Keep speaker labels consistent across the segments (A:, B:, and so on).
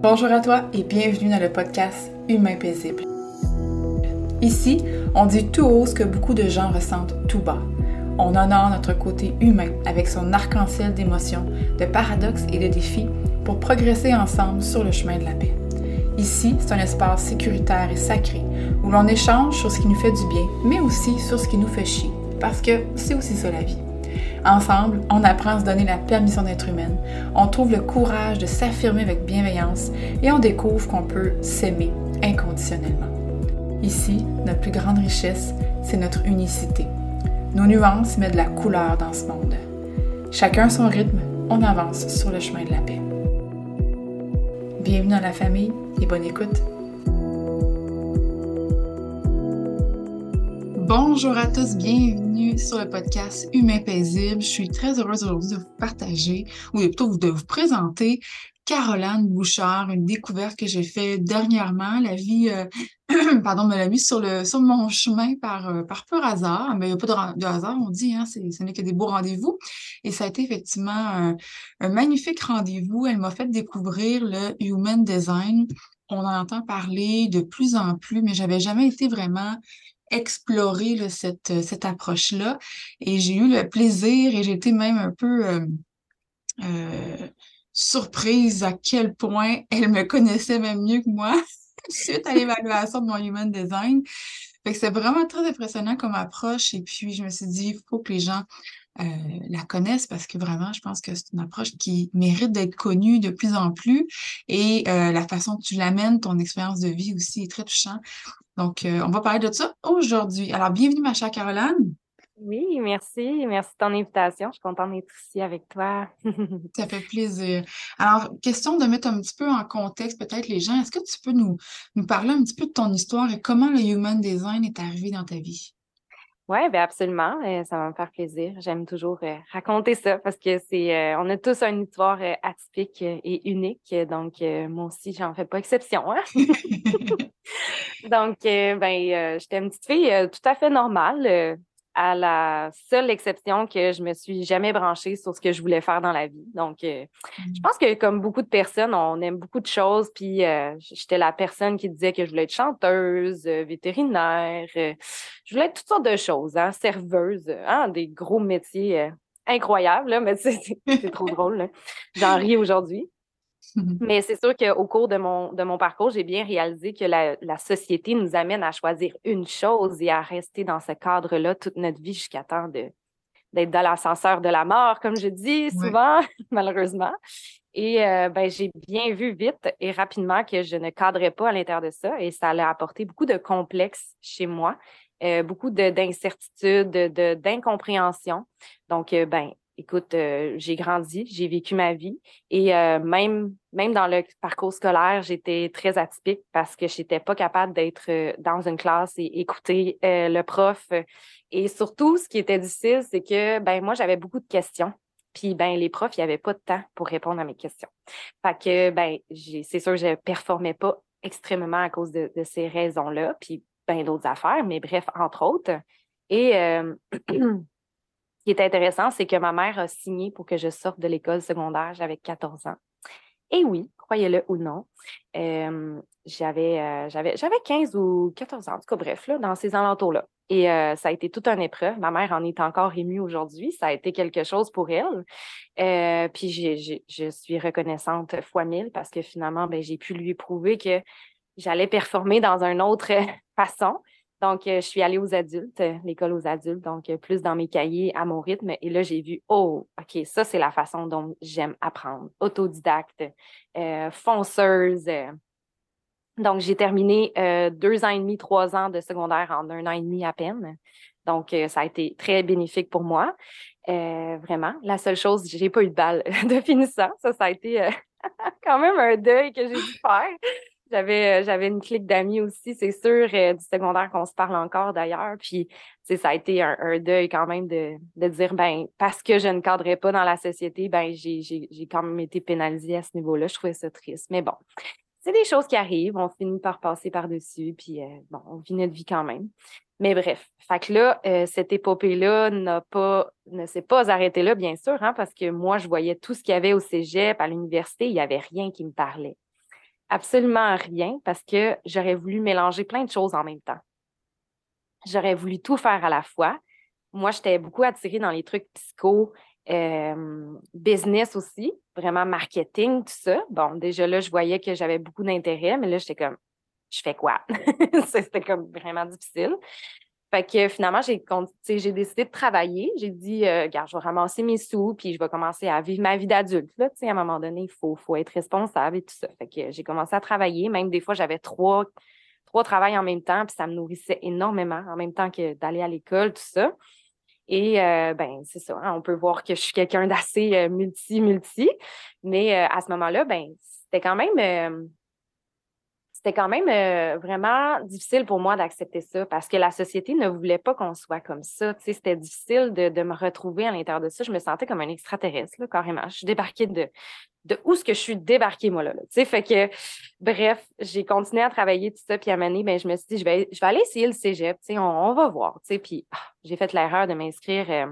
A: Bonjour à toi et bienvenue dans le podcast Humain paisible. Ici, on dit tout haut ce que beaucoup de gens ressentent tout bas. On honore notre côté humain avec son arc-en-ciel d'émotions, de paradoxes et de défis pour progresser ensemble sur le chemin de la paix. Ici, c'est un espace sécuritaire et sacré où l'on échange sur ce qui nous fait du bien, mais aussi sur ce qui nous fait chier, parce que c'est aussi ça la vie. Ensemble, on apprend à se donner la permission d'être humaine, on trouve le courage de s'affirmer avec bienveillance et on découvre qu'on peut s'aimer inconditionnellement. Ici, notre plus grande richesse, c'est notre unicité. Nos nuances mettent de la couleur dans ce monde. Chacun son rythme, on avance sur le chemin de la paix. Bienvenue dans la famille et bonne écoute. Bonjour à tous, bienvenue sur le podcast Humain paisible. Je suis très heureuse aujourd'hui de vous partager, ou plutôt de vous présenter Caroline Bouchard, une découverte que j'ai faite dernièrement. La vie, euh, pardon, me l'a mis sur, le, mon chemin par, euh, par pur hasard. Mais il n'y a pas de, hasard, on dit, hein, ce n'est que des beaux rendez-vous. Et ça a été effectivement un, un magnifique rendez-vous. Elle m'a fait découvrir le Human Design. On en entend parler de plus en plus, mais j'avais jamais été vraiment explorer cette, euh, cette approche-là. Et j'ai eu le plaisir et j'ai été même un peu euh, euh, surprise à quel point elle me connaissait même mieux que moi suite à l'évaluation de mon Human Design. C'est vraiment très impressionnant comme approche. Et puis, je me suis dit, il faut que les gens la connaissent parce que vraiment, je pense que c'est une approche qui mérite d'être connue de plus en plus. Et la façon que tu l'amènes, ton expérience de vie aussi est très touchant. Donc, euh, on va parler de ça aujourd'hui. Alors, bienvenue, ma chère Caroline.
B: Oui, merci. Merci de ton invitation. Je suis contente d'être ici avec toi.
A: ça fait plaisir. Alors, question de mettre un petit peu en contexte peut-être les gens. Est-ce que tu peux nous, nous parler un petit peu de ton histoire et comment le Human Design est arrivé dans ta vie?
B: Oui, bien absolument. Euh, ça va me faire plaisir. J'aime toujours euh, raconter ça parce que c'est euh, on a tous une histoire atypique et unique. Donc, moi aussi, j'en fais pas exception. Hein. donc, ben, j'étais une petite fille tout à fait normale à la seule exception que je me suis jamais branchée sur ce que je voulais faire dans la vie. Donc, euh, je mmh. pense que comme beaucoup de personnes, on aime beaucoup de choses. Puis, euh, j'étais la personne qui disait que je voulais être chanteuse, euh, vétérinaire. je voulais être toutes sortes de choses, hein, serveuse, hein, des gros métiers incroyables, là, mais c'est trop drôle. J'en ris aujourd'hui. Mmh Mais c'est sûr qu'au cours de mon, de mon parcours, j'ai bien réalisé que la, société nous amène à choisir une chose et à rester dans ce cadre-là toute notre vie jusqu'à temps d'être dans l'ascenseur de la mort, comme je dis souvent, malheureusement. Et euh, ben, j'ai bien vu vite et rapidement que je ne cadrais pas à l'intérieur de ça et ça allait apporter beaucoup de complexes chez moi, euh, beaucoup d'incertitudes, d'incompréhension. Donc, euh, ben, écoute, euh, j'ai grandi, j'ai vécu ma vie et euh, même, même dans le parcours scolaire, j'étais très atypique parce que je n'étais pas capable d'être euh, dans une classe et écouter le prof. Et surtout, ce qui était difficile, c'est que ben, moi, j'avais beaucoup de questions. Puis ben, les profs, il n'y avait pas de temps pour répondre à mes questions. Fait que ben, c'est sûr, je ne performais pas extrêmement à cause de, de ces raisons-là, puis ben, d'autres affaires, mais bref, entre autres. Et qui est intéressant, c'est que ma mère a signé pour que je sorte de l'école secondaire. J'avais 14 ans. Et oui, croyez-le ou non, euh, j'avais, j'avais, 15 ou 14 ans, en tout cas, bref, là, dans ces alentours-là. Et euh, ça a été toute une épreuve. Ma mère en est encore émue aujourd'hui. Ça a été quelque chose pour elle. Euh, puis je suis reconnaissante fois mille parce que finalement, ben, j'ai pu lui prouver que j'allais performer dans une autre façon. Donc, euh, je suis allée aux adultes, euh, l'école aux adultes, donc euh, plus dans mes cahiers à mon rythme. Et là, j'ai vu, oh, OK, ça, c'est la façon dont j'aime apprendre. Autodidacte, fonceuse. Donc, j'ai terminé deux ans et demi, trois ans de secondaire en un an et demi à peine. Donc, ça a été très bénéfique pour moi. vraiment. La seule chose, j'ai pas eu de balle de finissant. Ça, ça a été quand même un deuil que j'ai dû faire. J'avais, euh, j'avais une clique d'amis aussi, c'est sûr, euh, du secondaire qu'on se parle encore d'ailleurs. Puis, ça a été un, deuil quand même de, de, dire, ben, parce que je ne cadrais pas dans la société, ben, j'ai, j'ai, j'ai quand même été pénalisée à ce niveau-là. Je trouvais ça triste. Mais bon, c'est des choses qui arrivent. On finit par passer par-dessus. Puis, euh, bon, on vit notre vie quand même. Mais bref, fait que là, cette épopée-là n'a pas, ne s'est pas arrêtée là, bien sûr, hein, parce que moi, je voyais tout ce qu'il y avait au cégep, à l'université, il n'y avait rien qui me parlait. Absolument rien parce que j'aurais voulu mélanger plein de choses en même temps. J'aurais voulu tout faire à la fois. Moi, j'étais beaucoup attirée dans les trucs psycho, euh, business aussi, vraiment marketing, tout ça. Bon, déjà là, je voyais que j'avais beaucoup d'intérêt, mais là, j'étais comme, je fais quoi? C'était comme vraiment difficile. Fait que finalement, j'ai, décidé de travailler. J'ai dit, euh, regarde, je vais ramasser mes sous, puis je vais commencer à vivre ma vie d'adulte. Là, à un moment donné, il faut, être responsable et tout ça. Fait que j'ai commencé à travailler. Même des fois, j'avais trois, trois travails en même temps, puis ça me nourrissait énormément en même temps que d'aller à l'école, tout ça. Et euh, ben, c'est ça, hein, on peut voir que je suis quelqu'un d'assez euh, multi-multi, mais à ce moment-là, ben, c'était quand même c'était quand même euh, vraiment difficile pour moi d'accepter ça parce que la société ne voulait pas qu'on soit comme ça. C'était difficile de, me retrouver à l'intérieur de ça. Je me sentais comme un extraterrestre, là, carrément. Je suis débarquée de, de où est-ce que je suis débarquée, moi, là. là fait que, bref, j'ai continué à travailler tout ça. Puis à moment ben, je me suis dit, je vais, je vais aller essayer le cégep. On, on va voir. Puis ah, j'ai fait l'erreur de m'inscrire. Euh,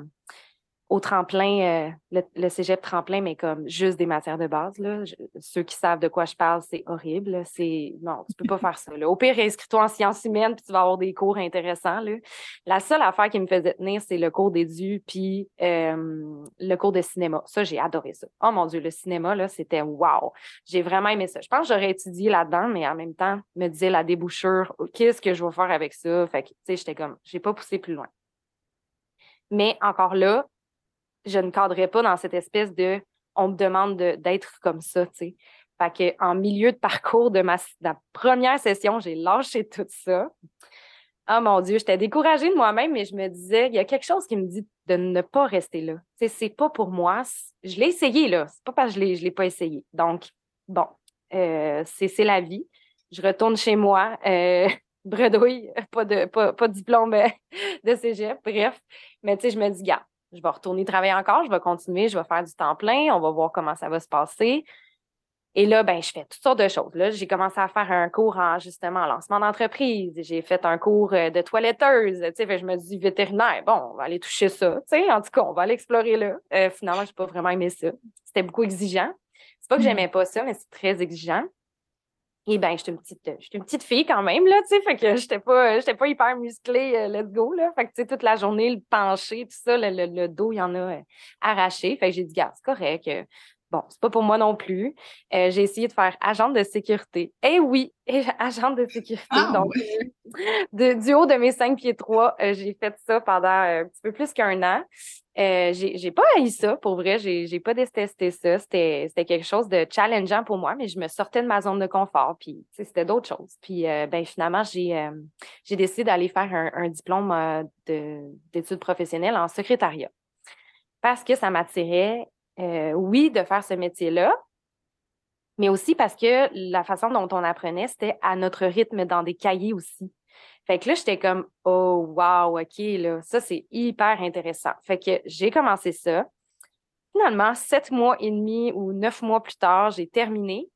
B: au tremplin, euh, le, cégep tremplin, mais comme juste des matières de base. Là. ceux qui savent de quoi je parle, c'est horrible. C'est non, tu peux pas faire ça. Là. Au pire, inscris-toi en sciences humaines, puis tu vas avoir des cours intéressants. Là. La seule affaire qui me faisait tenir, c'est le cours d'édu, puis euh, le cours de cinéma. Ça, j'ai adoré ça. Oh mon Dieu, le cinéma, là, c'était wow. J'ai vraiment aimé ça. Je pense que j'aurais étudié là-dedans, mais en même temps, me disais la débouchure, qu'est-ce que je vais faire avec ça? Fait que, tu sais, j'étais comme, j'ai pas poussé plus loin. Mais encore là, je ne cadrais pas dans cette espèce de on me demande d'être comme ça, tu sais. Fait que, en milieu de parcours de ma, première session, j'ai lâché tout ça. Oh mon Dieu, j'étais découragée de moi-même, mais je me disais, il y a quelque chose qui me dit de ne pas rester là. Tu sais, c'est pas pour moi. Je l'ai essayé, là. C'est pas parce que je ne l'ai pas essayé. Donc, bon, euh, c'est la vie. Je retourne chez moi. Euh, bredouille, pas de, pas, pas diplôme euh, de cégep, bref. Mais tu sais, je me dis, gars, je vais retourner travailler encore, je vais continuer, je vais faire du temps plein, on va voir comment ça va se passer. Et là, ben, je fais toutes sortes de choses. Là, j'ai commencé à faire un cours en justement en lancement d'entreprise. J'ai fait un cours euh, de toiletteuse. Tu sais, je me dis vétérinaire. Bon, on va aller toucher ça. Tu sais, en tout cas, on va aller explorer là. Euh, finalement, je n'ai pas vraiment aimé ça. C'était beaucoup exigeant. C'est pas que j'aimais pas ça, mais c'est très exigeant. Et ben, j'étais une petite, une petite fille quand même, là, tu sais, fait que j'étais pas, j'étais pas hyper musclée, euh, let's go, là. Fait que, tu sais, toute la journée, le pencher, tout ça, le, dos, il y en a euh, arraché. Fait que j'ai dit, gars, c'est correct. Bon, c'est pas pour moi non plus. Euh, j'ai essayé de faire agent de sécurité. Eh oui, agent de sécurité. Ah, donc, du haut de mes cinq pieds trois, j'ai fait ça pendant un petit peu plus qu'un an. Euh, j'ai pas haï ça, pour vrai. J'ai pas détesté ça. C'était quelque chose de challengeant pour moi, mais je me sortais de ma zone de confort. Puis, c'était d'autres choses. Puis, euh, ben, finalement, j'ai euh, décidé d'aller faire un, diplôme d'études professionnelles en secrétariat. Parce que ça m'attirait, oui, de faire ce métier-là, mais aussi parce que la façon dont on apprenait, c'était à notre rythme dans des cahiers aussi. Fait que là, j'étais comme, oh, wow, OK, là, ça, c'est hyper intéressant. Fait que j'ai commencé ça. Finalement, sept mois et demi ou neuf mois plus tard, j'ai terminé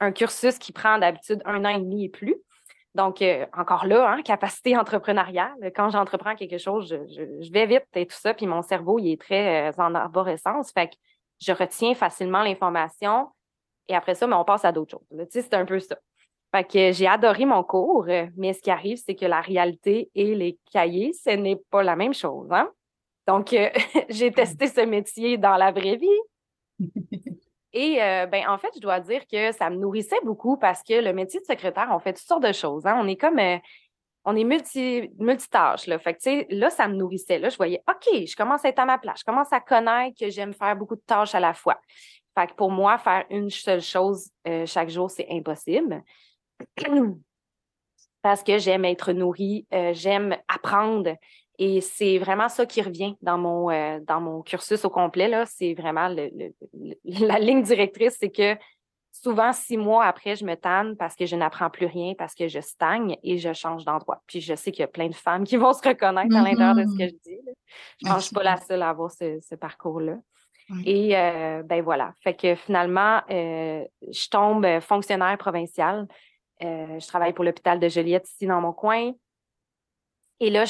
B: un cursus qui prend d'habitude un an et demi et plus. Donc, euh, encore là, hein, capacité entrepreneuriale. Quand j'entreprends quelque chose, je, vais vite et tout ça, puis mon cerveau, il est très euh, en arborescence. Fait que je retiens facilement l'information et après ça, mais on passe à d'autres choses. Tu sais, c'est un peu ça. Fait que j'ai adoré mon cours, mais ce qui arrive, c'est que la réalité et les cahiers, ce n'est pas la même chose. Hein? Donc, euh, j'ai testé ce métier dans la vraie vie. Et euh, ben, en fait, je dois dire que ça me nourrissait beaucoup parce que le métier de secrétaire, on fait toutes sortes de choses. Hein? On est comme euh, on est multi. Là. Fait que, là, ça me nourrissait. Là, je voyais, OK, je commence à être à ma place. Je commence à connaître que j'aime faire beaucoup de tâches à la fois. Fait que pour moi, faire une seule chose chaque jour, c'est impossible. parce que j'aime être nourrie, euh, j'aime apprendre. Et c'est vraiment ça qui revient dans mon, euh, dans mon cursus au complet. C'est vraiment la ligne directrice, c'est que souvent, six mois après, je me tanne parce que je n'apprends plus rien, parce que je stagne et je change d'endroit. Puis je sais qu'il y a plein de femmes qui vont se reconnaître à l'intérieur de ce que mm-hmm. je dis. Je ne suis pas la seule à avoir ce, parcours-là. Et euh, ben voilà. Fait que finalement, je tombe fonctionnaire provincial. Euh, je travaille pour l'hôpital de Joliette ici dans mon coin. Et là,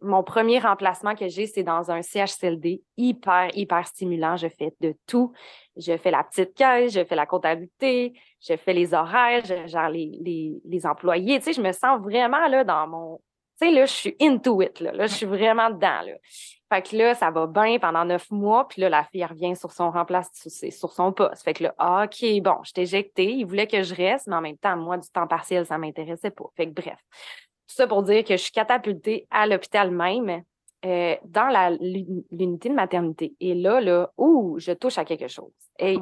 B: mon premier remplacement que j'ai, c'est dans un CHCLD hyper, hyper stimulant. Je fais de tout. Je fais la petite caisse, je fais la comptabilité, je fais les horaires, je gère les, les, employés. Tu sais, je me sens vraiment là dans mon. Tu sais, là, je suis into it. Là, là je suis vraiment dedans. Là. Fait que là, ça va bien pendant neuf mois. Puis là, la fille revient sur son remplacement, sur son poste. Fait que là, OK, bon, je t'ai éjectée. Il voulait que je reste, mais en même temps, moi, du temps partiel, ça ne m'intéressait pas. Fait que bref. Tout ça pour dire que je suis catapultée à l'hôpital même, euh, dans l'unité de maternité. Et là, là, ouh, je touche à quelque chose. Et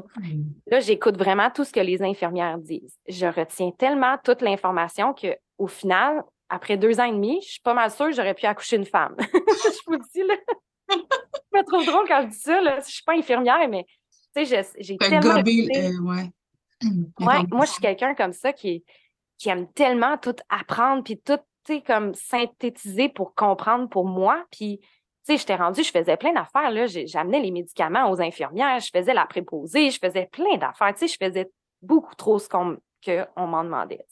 B: là, j'écoute vraiment tout ce que les infirmières disent. Je retiens tellement toute l'information qu'au final, après deux ans et demi, je suis pas mal sûre que j'aurais pu accoucher une femme. je vous dis, là. je me trouve drôle quand je dis ça, là. Je suis pas infirmière, mais tu sais, j'ai tellement...
A: Euh, ouais.
B: ouais, moi, je suis quelqu'un comme ça qui, qui aime tellement tout apprendre, puis tout comme synthétiser pour comprendre pour moi. Puis, tu sais, j'étais rendue, je faisais plein d'affaires, là. J'amenais les médicaments aux infirmières, je faisais la préposée, je faisais plein d'affaires. Tu sais, je faisais beaucoup trop ce qu'on m'en demandait.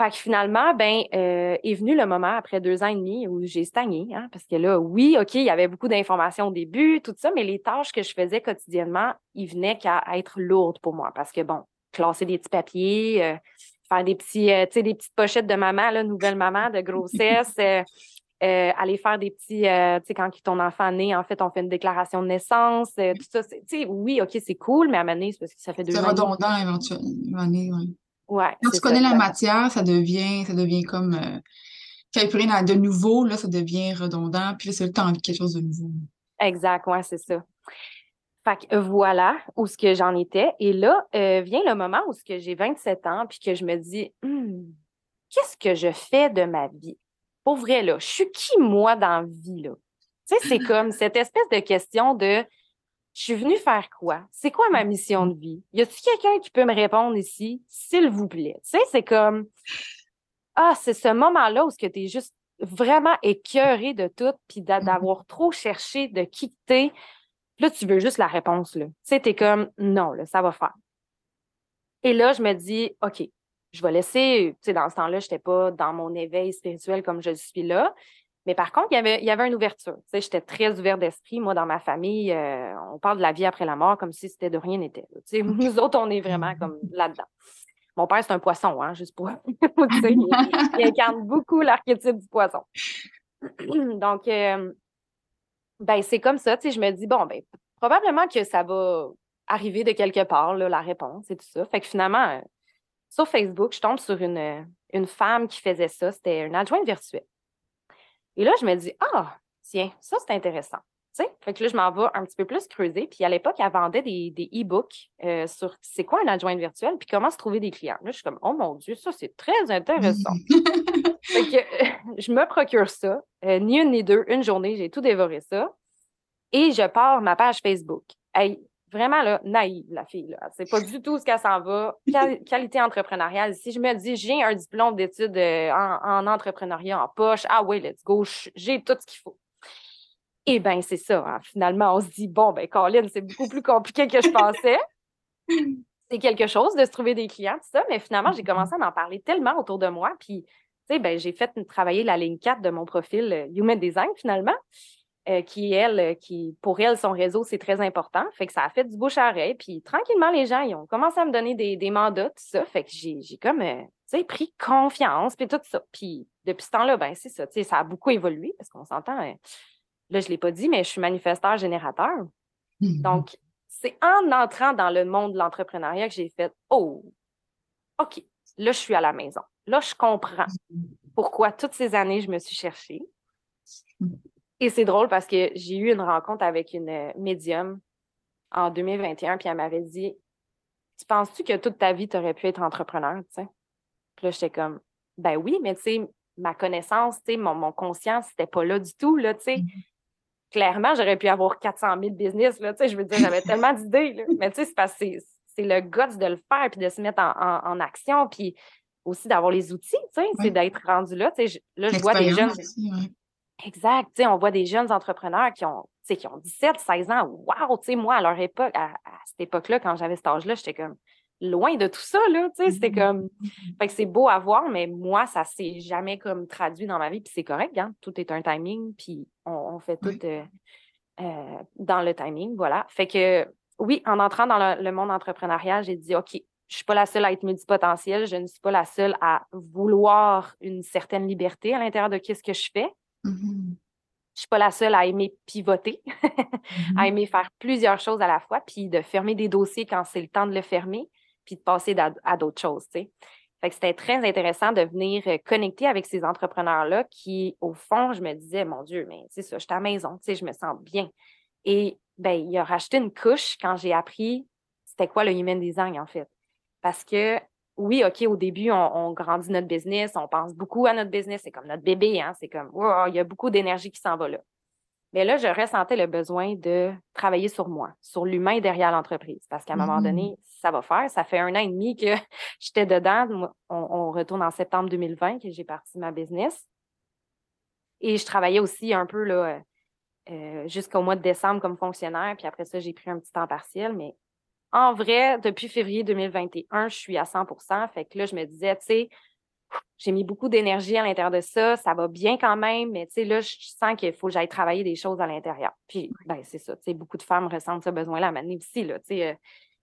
B: Fait que finalement, ben, euh, est venu le moment après deux ans et demi où j'ai stagné, hein, parce que là, oui, OK, il y avait beaucoup d'informations au début, tout ça, mais les tâches que je faisais quotidiennement, ils venaient qu'à être lourdes pour moi, parce que bon, classer des petits papiers, euh, faire des petits, euh, des petites pochettes de maman, là, nouvelle maman de grossesse, euh, euh, aller faire des petits, tu sais, quand ton enfant naît, en fait, on fait une déclaration de naissance, tout ça. Tu oui, OK, c'est cool, mais à mener, c'est parce que ça fait deux ans.
A: C'est redondant éventuellement.
B: Oui. Ouais,
A: quand tu connais la matière, ça devient, ça devient comme. quand il n'y a plus rien de nouveau, là, ça devient redondant, puis là, c'est le temps de quelque chose de nouveau.
B: Exact, ouais, c'est ça. Fait que voilà où ce que j'en étais. Et là, euh, vient le moment où ce que j'ai 27 ans, puis que je me dis, «Hmm, qu'est-ce que je fais de ma vie? Pour vrai, là, je suis qui, moi, dans la vie, là? Tu sais, c'est comme cette espèce de question de, je suis venue faire quoi? C'est quoi ma mission de vie? Y a-t-il quelqu'un qui peut me répondre ici? S'il vous plaît. Tu sais, c'est comme, ah, c'est ce moment-là où ce que tu es juste vraiment écœuré de tout, puis mm-hmm. d'avoir trop cherché de quitter Là, tu veux juste la réponse. Là. Tu sais, tu es comme non, là, ça va faire. Et là, je me dis, OK, je vais laisser, tu sais, dans ce temps-là, je n'étais pas dans mon éveil spirituel comme je suis là. Mais par contre, il y avait, il y avait une ouverture. Tu sais, j'étais très ouvert d'esprit. Moi, dans ma famille, euh, on parle de la vie après la mort comme si c'était de rien n'était. Tu sais, nous autres, on est vraiment comme là-dedans. Mon père, c'est un poisson, hein, juste pour. tu sais, il, incarne beaucoup l'archétype du poisson. Donc, euh, ben, c'est comme ça, tu sais, je me dis, bon, ben, probablement que ça va arriver de quelque part, là, la réponse et tout ça. Fait que finalement, euh, sur Facebook, je tombe sur une, euh, une femme qui faisait ça. C'était une adjointe virtuelle. Et là, je me dis, ah, tiens, ça, c'est intéressant. Tu sais, fait que là, je m'en vais un petit peu plus creuser. Puis à l'époque, elle vendait des, des e-books euh, sur c'est quoi une adjointe virtuelle, puis comment se trouver des clients. Là, je suis comme, oh mon Dieu, ça, c'est très intéressant. fait que je me procure ça, ni une ni deux, une journée, j'ai tout dévoré ça. Et je pars ma page Facebook. Hey, vraiment là, naïve, la fille. Là. C'est pas du tout ce qu'elle s'en va. qualité entrepreneuriale. Si je me dis j'ai un diplôme d'études euh, en, entrepreneuriat en poche, ah oui, let's go, j'ai tout ce qu'il faut. Eh bien, c'est ça. Hein. Finalement, on se dit, bon, ben, Colin, c'est beaucoup plus compliqué que je pensais. c'est quelque chose de se trouver des clients, tout ça. Mais finalement, j'ai commencé à m'en parler tellement autour de moi. Puis, tu sais, ben, j'ai fait travailler la ligne 4 de mon profil euh, Human Design, finalement. Euh, qui, elle, euh, qui, pour elle, son réseau, c'est très important. Fait que ça a fait du bouche à oreille. Puis tranquillement, les gens, ils ont commencé à me donner des, mandats, tout ça. Fait que j'ai comme, euh, tu sais, pris confiance, puis tout ça. Puis depuis ce temps-là, ben c'est ça, tu sais, ça a beaucoup évolué parce qu'on s'entend. Là, je ne l'ai pas dit, mais je suis manifesteur générateur. Mmh Donc, c'est en entrant dans le monde de l'entrepreneuriat que j'ai fait, oh, OK, là, je suis à la maison. Là, je comprends mmh pourquoi toutes ces années, je me suis cherchée. Mmh et c'est drôle parce que j'ai eu une rencontre avec une médium en 2021, puis elle m'avait dit Tu penses-tu que toute ta vie, tu aurais pu être entrepreneur? Tu Puis là, j'étais comme Ben oui, mais tu sais, ma connaissance, tu sais, mon, mon conscience, c'était pas là du tout, là, tu sais. Clairement, j'aurais pu avoir 400 000 business, là, je veux dire, j'avais tellement d'idées, Mais c'est parce que c'est le guts de le faire, puis de se mettre en, action, puis aussi d'avoir les outils, tu sais, c'est d'être rendu là. Là, je vois des jeunes. Exact. on voit des jeunes entrepreneurs qui ont, qui ont 17, 16 ans. Waouh! Moi, à leur époque, à, cette époque-là, quand j'avais cet âge-là, j'étais comme loin de tout ça, là, tu sais, c'était
A: Mm-hmm.
B: comme, fait que c'est beau à voir, mais moi, ça s'est jamais comme traduit dans ma vie, puis c'est correct, hein, tout est un timing, puis on, on fait tout
A: Oui.
B: euh, euh, dans le timing, voilà. Fait que, oui, en entrant dans le, le monde entrepreneurial, j'ai dit, OK, je suis pas la seule à être multipotentielle, je ne suis pas la seule à vouloir une certaine liberté à l'intérieur de qu'est-ce que je fais.
A: Mhm.
B: Je suis pas la seule à aimer pivoter, à
A: Mhm.
B: aimer faire plusieurs choses à la fois, puis de fermer des dossiers quand c'est le temps de le fermer, puis de passer à, d'autres choses, tu sais. Fait que c'était très intéressant de venir euh, connecter avec ces entrepreneurs-là qui, au fond, je me disais, mon Dieu, mais c'est ça, je suis à la maison, je me sens bien. Et ben, il a racheté une couche quand j'ai appris c'était quoi le human design, en fait. Parce que, oui, OK, au début, on, on grandit notre business, on pense beaucoup à notre business, c'est comme notre bébé, hein, c'est comme, wow, il y a beaucoup d'énergie qui s'en va là. Mais là, je ressentais le besoin de travailler sur moi, sur l'humain derrière l'entreprise. Parce qu'à un moment donné, ça va faire. Ça fait un an et demi que j'étais dedans. On, on retourne en septembre 2020 que j'ai parti ma business. Et je travaillais aussi un peu là, euh, jusqu'au mois de décembre comme fonctionnaire. Puis après ça, j'ai pris un petit temps partiel. Mais en vrai, depuis février 2021, je suis à 100% Fait que là, je me disais, tu sais, j'ai mis beaucoup d'énergie à l'intérieur de ça, ça va bien quand même, mais tu sais, là, je sens qu'il faut que j'aille travailler des choses à l'intérieur. Puis, ben, c'est ça, tu sais, beaucoup de femmes ressentent ce besoin-là à aussi, là, tu sais. euh,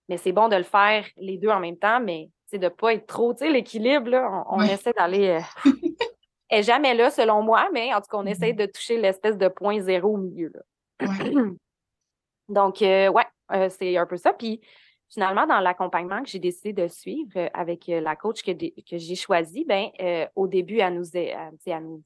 B: mais c'est bon de le faire les deux en même temps, mais tu sais, de ne pas être trop, tu sais, l'équilibre, là, on, on
A: Ouais.
B: essaie d'aller. euh, est jamais là, selon moi, mais en tout cas, on
A: Mhm.
B: essaie de toucher l'espèce de point zéro au milieu, là.
A: Ouais.
B: Donc, euh, ouais, euh, c'est un peu ça. Puis, finalement, dans l'accompagnement que j'ai décidé de suivre euh, avec euh, la coach que, j'ai choisie, ben, euh, au début, elle nous, est- elle, tu sais, elle nous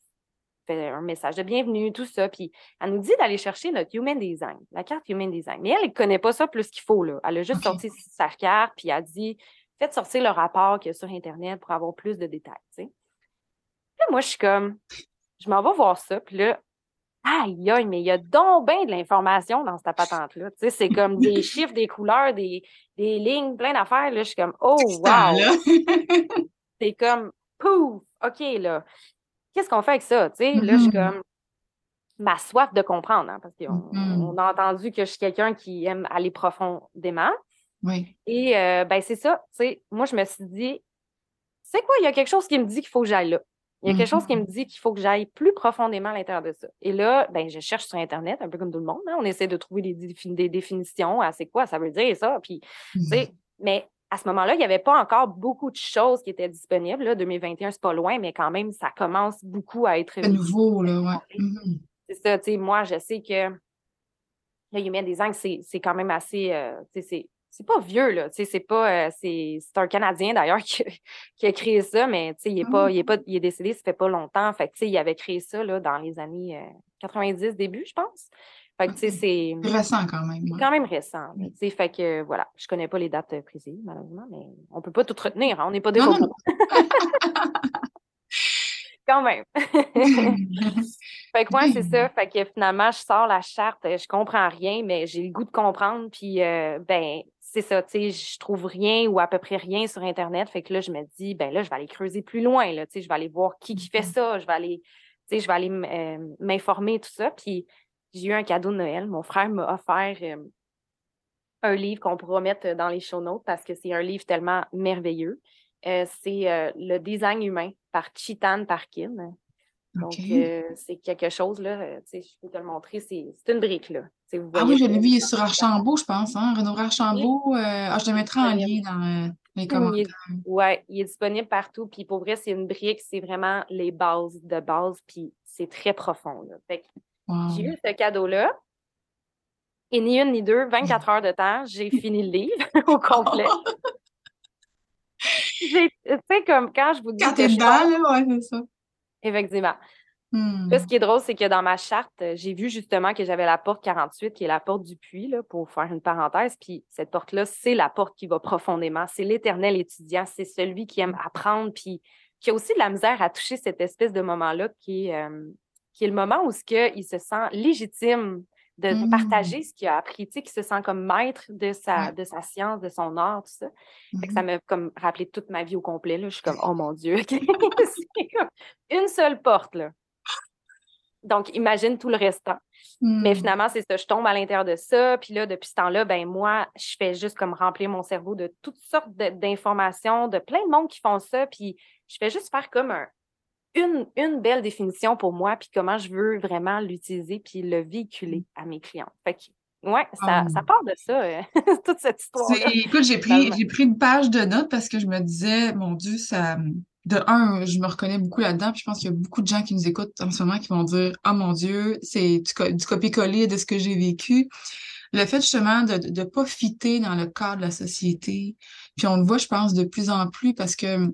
B: fait un message de bienvenue, tout ça. Puis, elle nous dit d'aller chercher notre Human Design, la carte Human Design. Mais elle ne connaît pas ça plus qu'il faut. Là. Elle a juste sorti sa carte, puis elle a dit faites sortir le rapport qu'il y a sur Internet pour avoir plus de détails. Puis là, moi, je suis comme je m'en vais voir ça, puis là, Aïe, aïe, mais il y a donc bien de l'information dans cette patente-là. Tu sais, c'est comme des chiffres, des couleurs, des, des lignes, plein d'affaires. Là, je suis comme, oh, wow! C'est comme, pouf! OK, là. Qu'est-ce qu'on fait avec ça? Tu sais, là, je suis
A: Mhm.
B: comme, ma soif de comprendre, hein, parce qu'on
A: Mhm.
B: on a entendu que je suis quelqu'un qui aime aller profondément.
A: Oui.
B: Et, euh, ben, c'est ça. Tu sais, moi, je me suis dit, c'est quoi? Il y a quelque chose qui me dit qu'il faut que j'aille là? Il y a quelque chose qui me dit qu'il faut que j'aille plus profondément à l'intérieur de ça. Et là, ben, je cherche sur Internet, un peu comme tout le monde. hein. On essaie de trouver des, défini- des définitions à c'est quoi ça veut dire ça. Puis, sais, mais à ce moment-là, il n'y avait pas encore beaucoup de choses qui étaient disponibles. Là. 2021, c'est pas loin, mais quand même, ça commence beaucoup à être.
A: C'est nouveau, là, ouais. Mhm.
B: C'est ça, tu sais, moi, je sais que le Human Design, c'est c'est quand même assez. euh, c'est c'est pas vieux, là. C'est pas. euh, c'est un Canadien, d'ailleurs, qui, qui a créé ça, mais il est, pas, il, est pas, il est décédé, ça fait pas longtemps. Fait que, il avait créé ça, là, dans les années euh, 90, début, je pense. Fait que, tu sais,
A: Ok.
B: c'est.
A: C'est récent quand même.
B: C'est
A: ouais.
B: quand même récent. mais
A: Oui.
B: fait que voilà, je connais pas les dates euh, précises, malheureusement, mais on peut pas tout retenir, hein, on n'est pas des
A: Non,
B: quand même. Fait que moi, c'est ça. Fait que finalement, je sors la charte, euh, je comprends rien, mais j'ai le goût de comprendre. Puis, euh, ben, c'est ça, tu sais, je trouve rien ou à peu près rien sur Internet. Fait que là, je me dis, ben là, je vais aller creuser plus loin, là, tu sais, je vais aller voir qui qui fait ça, je vais aller, tu sais, je vais aller euh, m'informer, tout ça. Puis, j'ai eu un cadeau de Noël. Mon frère m'a offert euh, un livre qu'on pourra mettre dans les show notes parce que c'est un livre tellement merveilleux. Euh, c'est euh, Le design humain par Chitan Parkin. Donc, c'est quelque chose, là, tu sais, je peux te le montrer, c'est une brique, là. Vous
A: Ah oui, je l'ai vu, il est
B: dans
A: sur Archambault, je pense, hein? Renaud Archambault. euh, ah, je le mettrai en lien dans euh, les commentaires.
B: ouais, il est disponible partout. Puis pour vrai, c'est une brique, c'est vraiment les bases de base. Puis c'est très profond.
A: Wow.
B: j'ai eu ce cadeau-là. Et ni une ni deux, 24 heures de temps, j'ai fini le livre au complet. Tu sais, comme quand je vous dis
A: Quand t'es dedans, là, ouais, c'est ça.
B: effectivement.
A: Hmm.
B: Là, ce qui est drôle, c'est que dans ma charte, euh, j'ai vu justement que j'avais la porte 48, qui est la porte du puits, là, pour faire une parenthèse. Puis cette porte-là, c'est la porte qui va profondément. C'est l'éternel étudiant. C'est celui qui aime apprendre, puis qui a aussi de la misère à toucher cette espèce de moment-là qui est, euh, qui est le moment où ce que il se sent légitime de
A: Mhm.
B: partager ce qu'il a appris, tu sais, qui se sent comme maître de sa, de sa science, de son art, tout ça. Fait que ça
A: Mhm.
B: m'a comme rappelé toute ma vie au complet. Là. Je suis comme, oh mon Dieu, c'est comme une seule porte, là. Donc, imagine tout le restant. Mais hmm. finalement, c'est ça, je tombe à l'intérieur de ça. Puis là, depuis ce temps-là, ben moi, je fais juste comme remplir mon cerveau de toutes sortes d'informations, de plein de monde qui font ça. Puis je fais juste faire comme une, une, belle définition pour moi, puis comment je veux vraiment l'utiliser, puis le véhiculer à mes clients. Fait que, ouais, ça, ça ah. part de ça, euh, toute cette histoire.
A: Écoute, j'ai pris, j'ai pris une page de notes parce que je me disais, mon Dieu, ça de un, je me reconnais beaucoup là-dedans, puis je pense qu'il y a beaucoup de gens qui nous écoutent en ce moment qui vont dire Oh mon Dieu, c'est du, du copier-coller de ce que j'ai vécu. Le fait justement de ne pas fitter dans le cadre de la société. Puis on le voit, je pense, de plus en plus parce que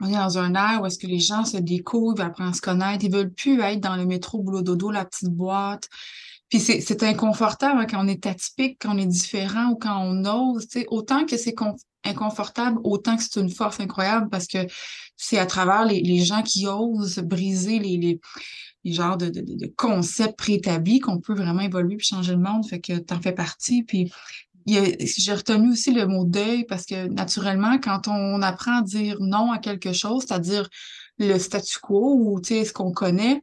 A: on est dans un air où est-ce que les gens se découvrent, apprennent à se connaître, ils veulent plus être dans le métro, boulot dodo, la petite boîte. Puis c'est inconfortable hein, quand on est atypique, quand on est différent ou quand on ose. Autant que c'est inconfortable, autant que c'est une force incroyable parce que c'est à travers les, gens qui osent briser les, les, les genres de, de, de concepts préétablis qu'on peut vraiment évoluer puis changer le monde. Fait que tu en fais partie. Puis j'ai retenu aussi le mot deuil parce que naturellement, quand on apprend à dire non à quelque chose, c'est-à-dire le statu quo ou ce qu'on connaît,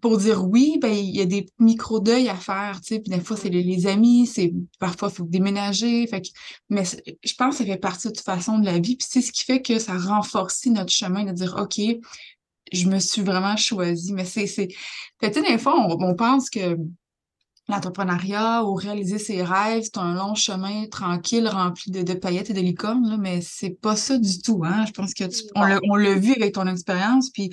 A: pour dire oui, ben, il y a des micro-deuils à faire, puis des fois, c'est les, amis, c'est parfois, il faut déménager, fait mais je pense que ça fait partie de toute façon de la vie, puis c'est ce qui fait que ça renforce notre chemin de dire, OK, je me suis vraiment choisie, mais c'est, c'est, sais, des fois, on pense que l'entrepreneuriat ou réaliser ses rêves, c'est un long chemin tranquille, rempli de, paillettes et de licornes, mais c'est pas ça du tout. Hein? Je pense que on l'a vu avec ton expérience, puis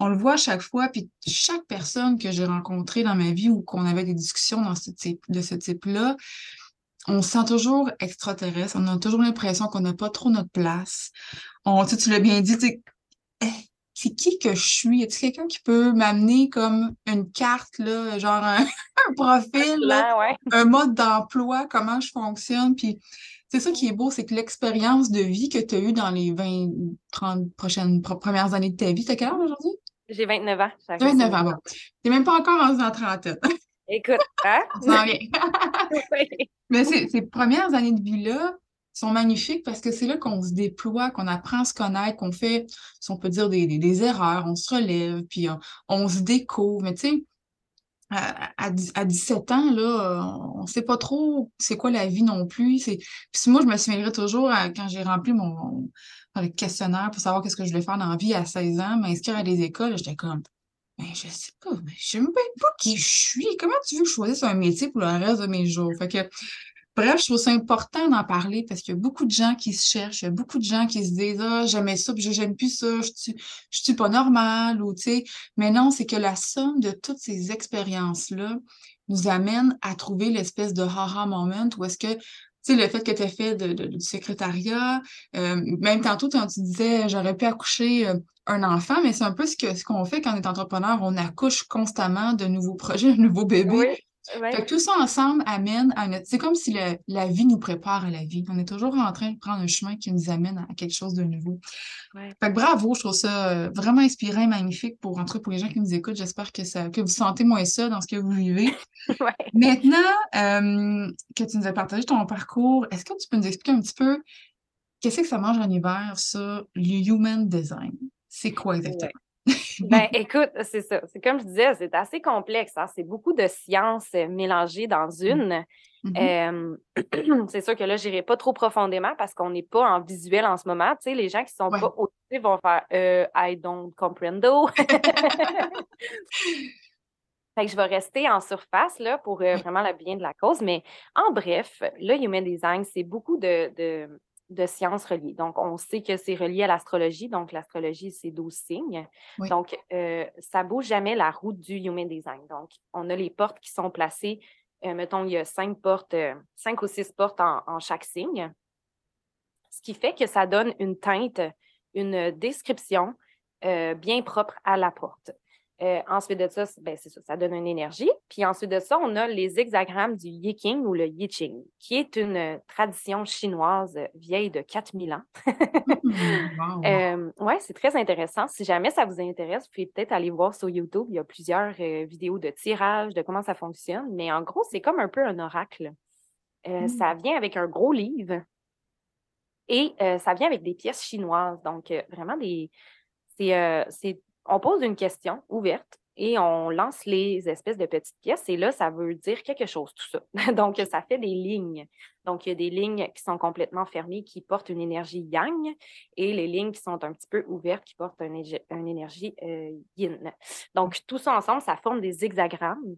A: on le voit chaque fois, puis chaque personne que j'ai rencontrée dans ma vie ou qu'on avait des discussions dans ce type, de ce type-là, on se sent toujours extraterrestre, on a toujours l'impression qu'on n'a pas trop notre place. On, tu, tu l'as bien dit, tu eh, c'est qui que je suis? Est-ce quelqu'un qui peut m'amener comme une carte, là, genre un, profil, un mode d'emploi, comment je fonctionne? Puis c'est ça qui est beau, c'est que l'expérience de vie que tu as eue dans les 20, 30 prochaines premières années de ta vie, tu as quel âge aujourd'hui?
B: J'ai 29 ans.
A: 29 ans, bon. T'es même pas encore en la trentaine.
B: Écoute, hein?
A: Mais ces premières années de vie-là, sont magnifiques parce que c'est là qu'on se déploie, qu'on apprend à se connaître, qu'on fait, si on peut dire, des, des, erreurs, on se relève, puis on, se découvre. Mais tu sais, à, à, 17 ans, là, on ne sait pas trop c'est quoi la vie non plus. Puis moi, je me souviendrai toujours quand j'ai rempli mon, questionnaire pour savoir qu'est-ce que je voulais faire dans la vie à 16 ans, m'inscrire à des écoles, j'étais comme mais je sais pas, mais je sais même pas qui je suis. Comment tu veux que je choisisse un métier pour le reste de mes jours? Fait que Bref, je trouve ça important d'en parler parce qu'il y a beaucoup de gens qui se cherchent, il y a beaucoup de gens qui se disent Ah, j'aimais ça, puis j'aime plus ça, je je suis pas normal, ou tu sais. Mais non, c'est que la somme de toutes ces expériences-là nous amène à trouver l'espèce de haha moment où est-ce que tu sais, le fait que tu as fait du secrétariat, euh, même tantôt, tu disais, j'aurais pu accoucher euh, un enfant, mais c'est un peu ce qu'on ce qu'on fait quand on est entrepreneur. On accouche constamment de nouveaux projets, de nouveaux bébés. Fait que tout ça ensemble amène à notre. C'est comme si la vie nous prépare à la vie. On est toujours en train de prendre un chemin qui nous amène à quelque chose de nouveau. Fait que bravo, je trouve ça euh, vraiment inspirant et magnifique pour, entre pour les gens qui nous écoutent. J'espère que ça, que vous sentez moins ça dans ce que vous vivez. Maintenant euh, que tu nous as partagé ton parcours, est-ce que tu peux nous expliquer un petit peu qu'est-ce que ça mange en hiver, ça, le human design? C'est quoi exactement?
B: Ben, écoute, c'est ça. C'est comme je disais, c'est assez complexe. Hein. C'est beaucoup de sciences euh, mélangées dans mmh. une. Mm-hmm. c'est sûr que là, je n'irai pas trop profondément parce qu'on n'est pas en visuel en ce moment. Tu sais, les gens qui ne sont pas autistes vont faire euh, I don't comprendo. Fait que je vais rester en surface là, pour euh, vraiment le bien de la cause. Mais en bref, le Human Design, c'est beaucoup de, de sciences reliées. Donc, on sait que c'est relié à l'astrologie. Donc, l'astrologie, c'est 12 signes. Donc, euh, ça ne bouge jamais la route du Human Design. Donc, on a les portes qui sont placées. Euh, mettons, il y a cinq portes, euh, cinq ou six portes en, chaque signe. Ce qui fait que ça donne une teinte, une description bien propre à la porte. Euh, ensuite de ça, ben, c'est ça, ça donne une énergie. Puis ensuite de ça, on a les hexagrammes du Yiking ou le Yiching, qui est une euh, tradition chinoise vieille de 4000 ans. Euh, oui, c'est très intéressant. Si jamais ça vous intéresse, vous pouvez peut-être aller voir sur YouTube. Il y a plusieurs vidéos de tirage, de comment ça fonctionne. Mais en gros, c'est comme un peu un oracle. Ça mmh. vient avec un gros livre et ça vient avec des pièces chinoises. Donc, vraiment, des, c'est on pose une question ouverte et on lance les espèces de petites pièces. Et là, ça veut dire quelque chose, tout ça. Donc, ça fait des lignes. Donc, il y a des lignes qui sont complètement fermées, qui portent une énergie yang, et les lignes qui sont un petit peu ouvertes, qui portent une, énergie euh, yin. Donc, tout ça ensemble, ça forme des hexagrammes.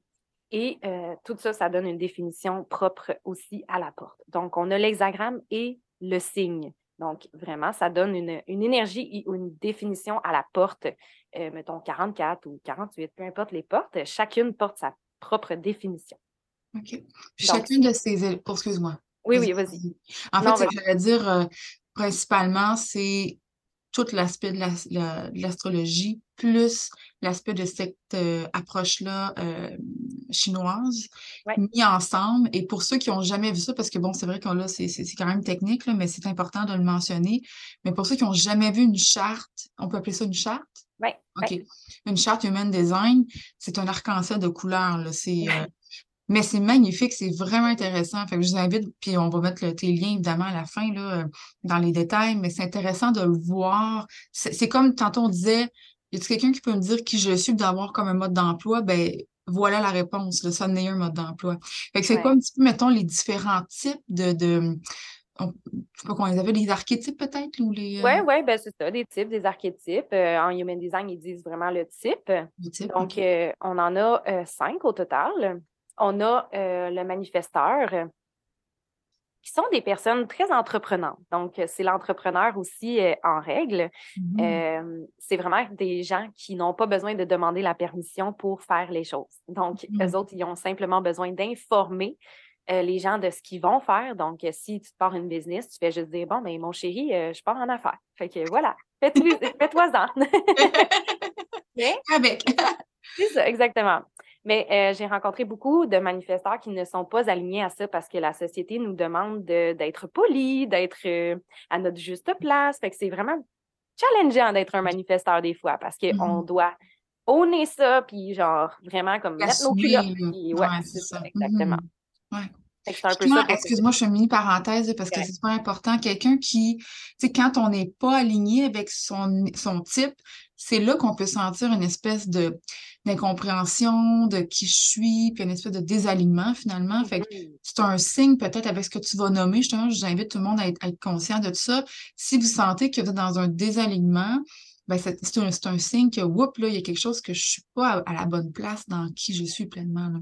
B: Et euh, tout ça, ça donne une définition propre aussi à la porte. Donc, on a l'hexagramme et le signe. Donc, vraiment, ça donne une, énergie ou une définition à la porte, euh, mettons 44 ou 48, peu importe les portes, chacune porte sa propre définition.
A: OK. chacune de ces... excuse-moi.
B: Oui, oui, vas-y.
A: En fait, ce que j'allais dire, euh, principalement, c'est tout l'aspect de l'astrologie, plus l'aspect de cette euh, approche-là euh, chinoise, mis ensemble. Et pour ceux qui n'ont jamais vu ça, parce que bon, c'est vrai que là, c'est quand même technique, mais c'est important de le mentionner. Mais pour ceux qui n'ont jamais vu une charte, on peut appeler ça une charte?
B: Oui.
A: OK. Une charte Human Design, c'est un arc-en-ciel de couleurs. C'est euh, mais c'est magnifique, c'est vraiment intéressant. Fait que je vous invite, puis on va mettre le, tes liens évidemment à la fin, là, euh, dans les détails, mais c'est intéressant de le voir. C'est comme tantôt on disait, y a quelqu'un qui peut me dire qui je suis d'avoir comme un mode d'emploi? Ben, voilà la réponse, le ça n'est un mode d'emploi. Fait que c'est quoi un petit peu, mettons, les différents types de, de je sais pas comment ils avaient, des archétypes peut-être? ou les
B: Oui, euh? ouais, ben c'est ça, des types, des archétypes. Euh, en Human Design, ils disent vraiment le type. Le type Donc, on en a cinq au total on a euh, le manifesteur, euh, qui sont des personnes très entreprenantes. Donc, euh, c'est l'entrepreneur aussi en règle. Mmh. c'est vraiment des gens qui n'ont pas besoin de demander la permission pour faire les choses. Donc, mmh. eux autres, ils ont simplement besoin d'informer les gens de ce qu'ils vont faire. Donc, si tu pars une business, tu fais juste dire Bon, mais mon chéri, je pars en affaires. Fait que voilà, fais-toi-en.
A: Avec.
B: c'est ça, exactement. Mais euh, j'ai rencontré beaucoup de manifestants qui ne sont pas alignés à ça parce que la société nous demande d'être polis, d'être euh, à notre juste place. Fait que c'est vraiment challengeant d'être un manifesteur des fois parce qu'on mm-hmm. doit honner ça, puis genre vraiment comme mettre nos culottes. ouais, c'est ça, exactement.
A: Mm-hmm. Excuse-moi, je fais une mini parenthèse parce que c'est super important. Quelqu'un qui, tu sais, quand on n'est pas aligné avec son, son type, c'est là qu'on peut sentir une espèce de d'incompréhension de qui je suis, puis une espèce de désalignement finalement. Fait que mm-hmm. c'est un signe peut-être avec ce que tu vas nommer. Justement, j'invite tout le monde à être, conscient de ça. Si vous sentez que vous êtes dans un désalignement, ben c'est un, un, signe que, oups, là, il y a quelque chose que je ne suis pas à, la bonne place dans qui je suis pleinement. Là.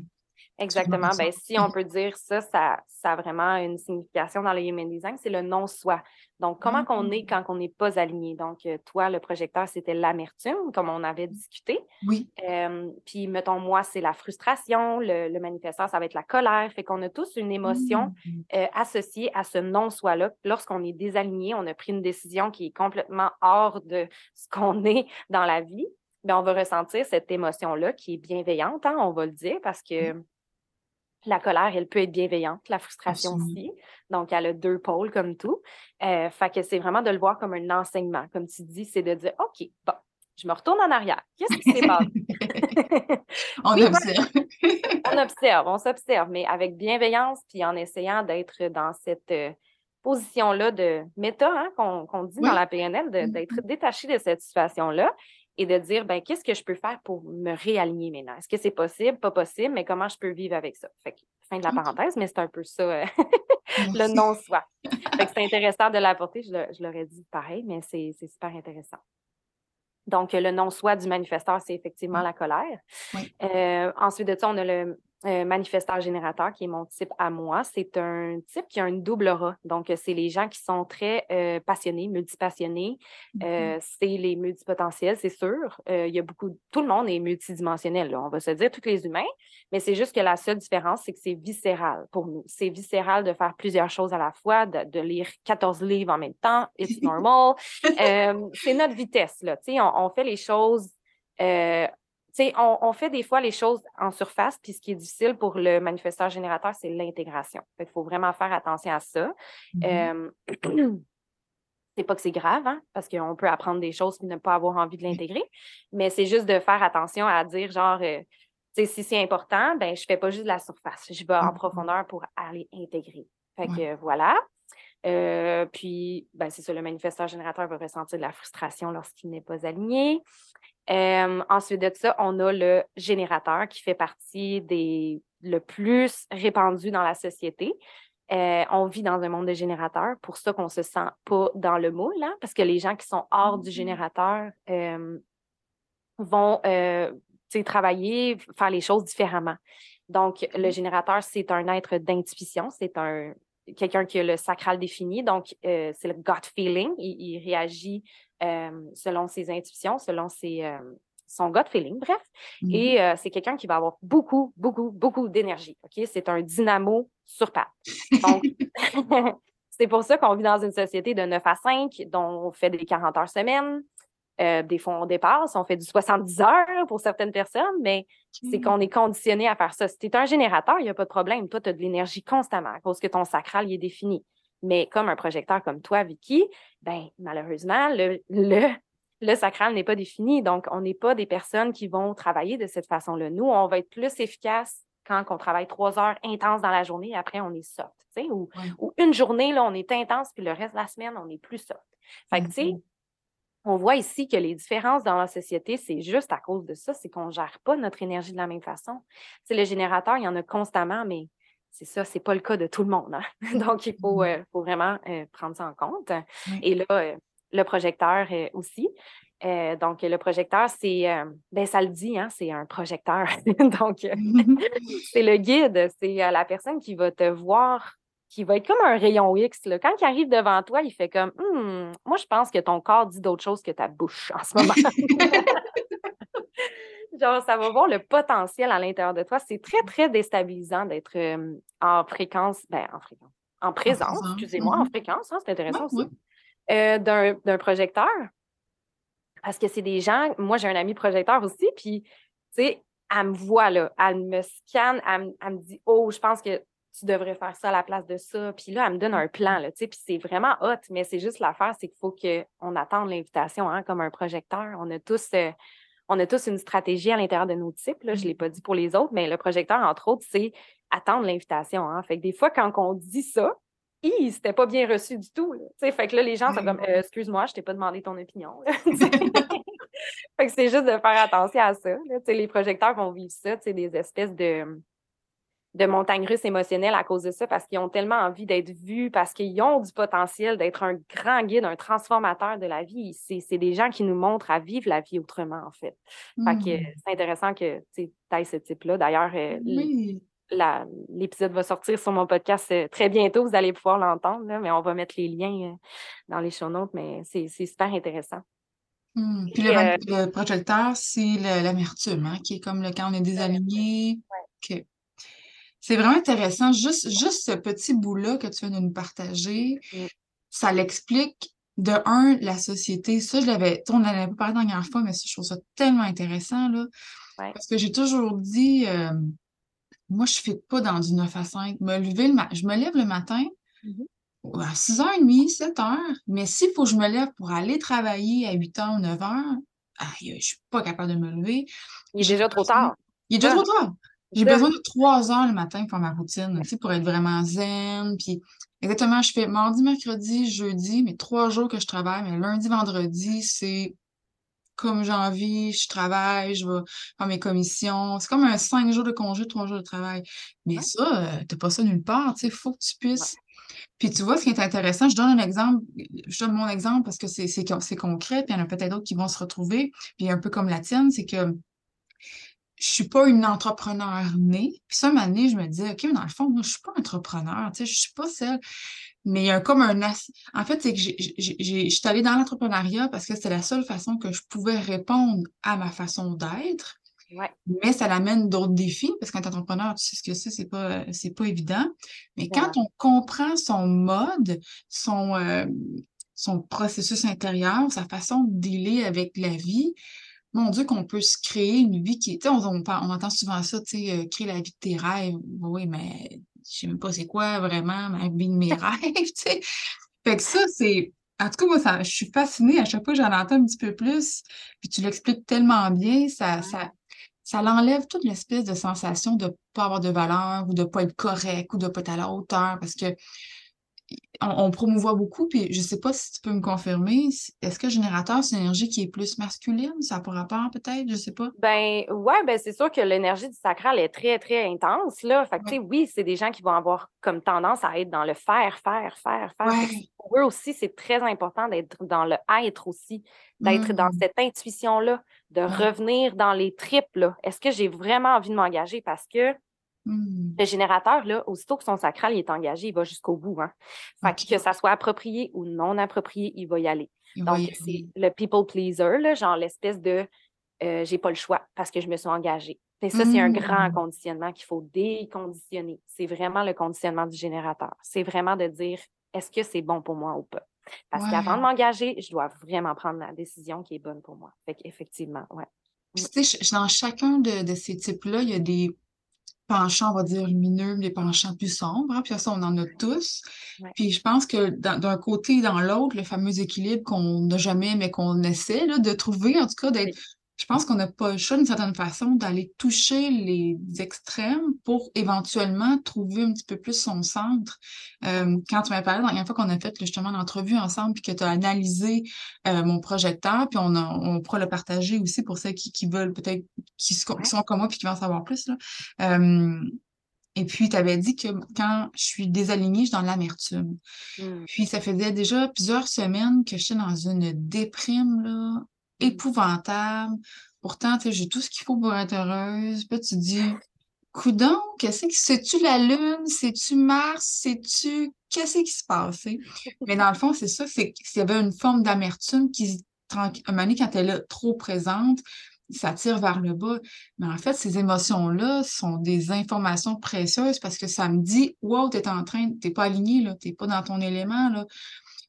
B: Exactement. Ben, si on peut dire ça, ça, ça a vraiment une signification dans le human design, c'est le non-soi. Donc, comment qu'on est mmh. quand on n'est pas aligné? Donc, euh, toi, le projecteur, c'était l'amertume, comme on avait discuté.
A: Oui.
B: puis, mettons, moi, c'est la frustration. Le, le, manifesteur, ça va être la colère. Fait qu'on a tous une émotion mmh. euh, associée à ce non-soi-là. Lorsqu'on est désaligné, on a pris une décision qui est complètement hors de ce qu'on est dans la vie. Bien, on va ressentir cette émotion-là qui est bienveillante, hein, on va le dire, parce que la colère, elle peut être bienveillante, la frustration aussi. Donc, elle a deux pôles comme tout. Euh, fait que c'est vraiment de le voir comme un enseignement. Comme tu dis, c'est de dire OK, bon, je me retourne en arrière. Qu'est-ce qui s'est passé?
A: on observe.
B: on observe, on s'observe, mais avec bienveillance, puis en essayant d'être dans cette euh, position-là de méta hein, qu'on dit dans la PNL, d'être mm-hmm. détaché de cette situation-là et de dire, ben, qu'est-ce que je peux faire pour me réaligner maintenant? Est-ce que c'est possible, pas possible, mais comment je peux vivre avec ça? Fait que, fin de la parenthèse, mais c'est un peu ça, euh, le non-soi. c'est intéressant de l'apporter, je l'aurais dit pareil, mais c'est super intéressant. Donc, le non-soi du manifesteur, c'est effectivement la colère. Euh, ensuite de ça, on a le euh, manifesteur générateur, qui est mon type à moi, c'est un type qui a une double aura. Donc, c'est les gens qui sont très euh, passionnés, multipassionnés. Euh, mm-hmm. c'est les multipotentiels, c'est sûr. il y a beaucoup, tout le monde est multidimensionnel, on va se dire, tous les humains, mais c'est juste que la seule différence, c'est que c'est viscéral pour nous. C'est viscéral de faire plusieurs choses à la fois, de, lire 14 livres en même temps. It's normal. c'est notre vitesse, là. On, on fait les choses on, on, fait des fois les choses en surface, puis ce qui est difficile pour le manifesteur générateur, c'est l'intégration. Il faut vraiment faire attention à ça. Mm-hmm. Euh, c'est pas que c'est grave, hein, parce qu'on peut apprendre des choses et ne pas avoir envie de l'intégrer, mais c'est juste de faire attention à dire, genre, euh, si c'est important, ben, je fais pas juste de la surface, je vais en mm-hmm. profondeur pour aller intégrer. Fait que voilà. Euh, puis, ben, c'est ça, le manifesteur générateur va ressentir de la frustration lorsqu'il n'est pas aligné. Ensuite de ça, on a le générateur qui fait partie des le plus répandu dans la société. on vit dans un monde de générateurs, pour ça qu'on ne se sent pas dans le moule, hein, parce que les gens qui sont hors du mmh. générateur vont travailler, faire les choses différemment. Donc, le mmh. générateur, c'est un être d'intuition, c'est un quelqu'un qui a le sacral défini, donc euh, c'est le gut feeling. Il, réagit euh, selon ses intuitions, selon ses, euh, son gut feeling, bref. Mmh Et c'est quelqu'un qui va avoir beaucoup, beaucoup, beaucoup d'énergie. Ok, C'est un dynamo sur pattes. Donc, c'est pour ça qu'on vit dans une société de 9 à 5, dont on fait des 40 heures semaine, euh, des fois, on dépasse, on fait du 70 heures pour certaines personnes, mais c'est qu'on est conditionné à faire ça. Si tu es un générateur, il n'y a pas de problème. Toi, tu as de l'énergie constamment à cause que ton sacral il est défini. Mais comme un projecteur comme toi, Vicky, ben, malheureusement, le, le, sacral n'est pas défini. Donc, on n'est pas des personnes qui vont travailler de cette façon-là. Nous, on va être plus efficace quand on travaille trois heures intenses dans la journée, après on est soft. Ou, ou, une journée, là, on est intense, puis le reste de la semaine, on est plus soft. Fait que, tu sais, on voit ici que les différences dans la société, c'est juste à cause de ça, c'est qu'on ne gère pas notre énergie de la même façon. C'est le générateur, il y en a constamment, mais c'est ça, ce n'est pas le cas de tout le monde. Hein. Donc, il faut, mmh. euh, vraiment euh, prendre ça en compte. Et là, euh, le projecteur aussi. donc, le projecteur, c'est, ben, ça le dit, hein, c'est un projecteur. donc, c'est le guide, c'est la personne qui va te voir qui va être comme un rayon X. Là. Quand il arrive devant toi, il fait comme «Hmm, Moi, je pense que ton corps dit d'autres choses que ta bouche en ce moment. Genre, ça va voir le potentiel à l'intérieur de toi. C'est très, très déstabilisant d'être en fréquence, ben, en fréquence, en présence, excusez-moi, en mm-hmm. fréquence, hein, c'est intéressant aussi, euh, d'un projecteur. Parce que c'est des gens, moi, j'ai un ami projecteur aussi, puis, tu sais, elle me voit, là, elle me scanne, elle, elle me dit, oh, je pense que tu devrais faire ça à la place de ça. Puis là, elle me donne un plan, là, tu sais, puis c'est vraiment hot, mais c'est juste l'affaire, c'est qu'il faut qu'on attende l'invitation, hein, comme un projecteur. On a tous, euh, on a tous une stratégie à l'intérieur de nos types, là, je ne l'ai pas dit pour les autres, mais le projecteur, entre autres, c'est attendre l'invitation. Hein. Fait que des fois, quand on dit ça, c'était pas bien reçu du tout. Là. Fait que là, les gens sont comme euh, Excuse-moi, je t'ai pas demandé ton opinion. fait que c'est juste de faire attention à ça. Là. Les projecteurs vont vivre ça, des espèces de de montagnes russes émotionnelles à cause de ça, parce qu'ils ont tellement envie d'être vus, parce qu'ils ont du potentiel d'être un grand guide, un transformateur de la vie. C'est des gens qui nous montrent à vivre la vie autrement, en fait. Fait que mmh. c'est intéressant que tu aies ce type-là. D'ailleurs, euh, l'épisode va sortir sur mon podcast euh, très bientôt, vous allez pouvoir l'entendre, mais on va mettre les liens euh, dans les show notes, mais c'est super intéressant.
A: Mmh. Puis le, projecteur, c'est l'amertume, hein, qui est comme le quand on est désaligné. C'est vraiment intéressant. Juste, juste ce petit bout-là que tu viens de nous partager, mm. ça l'explique de un, la société. Ça, je l'avais, on n'en avait pas parlé la dernière fois, mais ça, je trouve ça tellement intéressant, là. Parce que j'ai toujours dit, euh, moi, je ne fais pas dans du 9 à 5. Me lever le je me lève le matin mm-hmm. à 6h30, 7h, mais s'il faut que je me lève pour aller travailler à 8h ou 9h, je ne suis pas capable de me lever.
B: Il est déjà trop tard.
A: Il est déjà trop tard. J'ai besoin de trois heures le matin pour ma routine, tu sais, pour être vraiment zen. Puis exactement, je fais mardi, mercredi, jeudi, mais trois jours que je travaille, mais lundi, vendredi, c'est comme j'ai envie, je travaille, je vais faire mes commissions. C'est comme un cinq jours de congé, trois jours de travail. Mais ça, euh, t'as pas ça nulle part, tu sais, il faut que tu puisses. Puis tu vois, ce qui est intéressant, je donne un exemple, je donne mon exemple parce que c'est concret, puis il y en a peut-être d'autres qui vont se retrouver. Puis un peu comme la tienne, c'est que je suis pas une entrepreneur née. Puis ça, ma année, je me disais, OK, mais dans le fond, moi, je suis pas entrepreneur, tu sais, je suis pas celle. Mais il y a comme un... En fait, c'est que je suis allée dans l'entrepreneuriat parce que c'était la seule façon que je pouvais répondre à ma façon d'être. Mais ça l'amène d'autres défis, parce qu'un entrepreneur, tu sais ce que c'est, c'est pas, c'est pas évident. Mais quand on comprend son mode, son, euh, son processus intérieur, sa façon de dealer avec la vie, mon Dieu, qu'on peut se créer une vie qui est. On, on, on, entend souvent ça, tu sais, euh, créer la vie de tes rêves. Oui, mais je sais même pas c'est quoi vraiment ma vie de mes rêves, tu sais. Fait que ça, c'est. En tout cas, moi, ça, je suis fascinée à chaque fois que j'en entends un petit peu plus. Puis tu l'expliques tellement bien, ça, ça, ça l'enlève toute l'espèce de sensation de ne pas avoir de valeur ou de ne pas être correct ou de ne pas être à la hauteur. Parce que on, promouvoit beaucoup, puis je sais pas si tu peux me confirmer, est-ce que générateur, c'est une énergie qui est plus masculine? Ça a pas rapport peut-être? Je sais pas.
B: Ben ouais, ben c'est sûr que l'énergie du sacral est très, très intense, là. Fait que, oui, c'est des gens qui vont avoir comme tendance à être dans le faire, faire, faire, faire. Pour eux aussi, c'est très important d'être dans le être aussi, d'être dans mmh. cette intuition-là, de revenir dans les tripes, Est-ce que j'ai vraiment envie de m'engager? Parce que Mmh. Le générateur, là, aussitôt que son sacral est engagé, il va jusqu'au bout. Hein. que ça soit approprié ou non approprié, il va y aller. Donc, c'est le people pleaser, là, genre l'espèce de euh, j'ai pas le choix parce que je me suis engagée. Et ça, c'est un grand mmh. conditionnement qu'il faut déconditionner. C'est vraiment le conditionnement du générateur. C'est vraiment de dire est-ce que c'est bon pour moi ou pas? Parce qu'avant de m'engager, je dois vraiment prendre la décision qui est bonne pour moi. Fait qu'effectivement, ouais.
A: Tu sais, dans chacun de, de ces types-là, il y a des penchants, on va dire, lumineux, des penchants plus sombres. Hein, puis ça, on en a tous. Puis je pense que d'un côté et dans l'autre, le fameux équilibre qu'on n'a jamais, mais qu'on essaie de trouver, en tout cas, d'être je pense qu'on n'a pas le choix d'une certaine façon d'aller toucher les extrêmes pour éventuellement trouver un petit peu plus son centre. Euh, quand tu m'as parlé la dernière fois qu'on a fait justement l'entrevue ensemble, puis que tu as analysé euh, mon projecteur, puis on, on pourra le partager aussi pour ceux qui, veulent peut-être, qui, sont comme moi, puis qui veulent en savoir plus. Là. Euh, et puis, tu avais dit que quand je suis désalignée, je suis dans l'amertume. Mmh. Puis, ça faisait déjà plusieurs semaines que j'étais dans une déprime, là, épouvantable. Pourtant, j'ai tout ce qu'il faut pour être heureuse. Puis tu te dis, coudon, qu'est-ce que c'est-tu la Lune? C'est-tu Mars? C'est-tu. Qu'est-ce qui se passe? Mais dans le fond, c'est ça, c'est qu'il y avait une forme d'amertume qui, un moment donné, quand elle est trop présente, ça tire vers le bas. Mais en fait, ces émotions-là sont des informations précieuses parce que ça me dit Wow, t'es en train, t'es pas aligné, là, t'es pas dans ton élément. Là.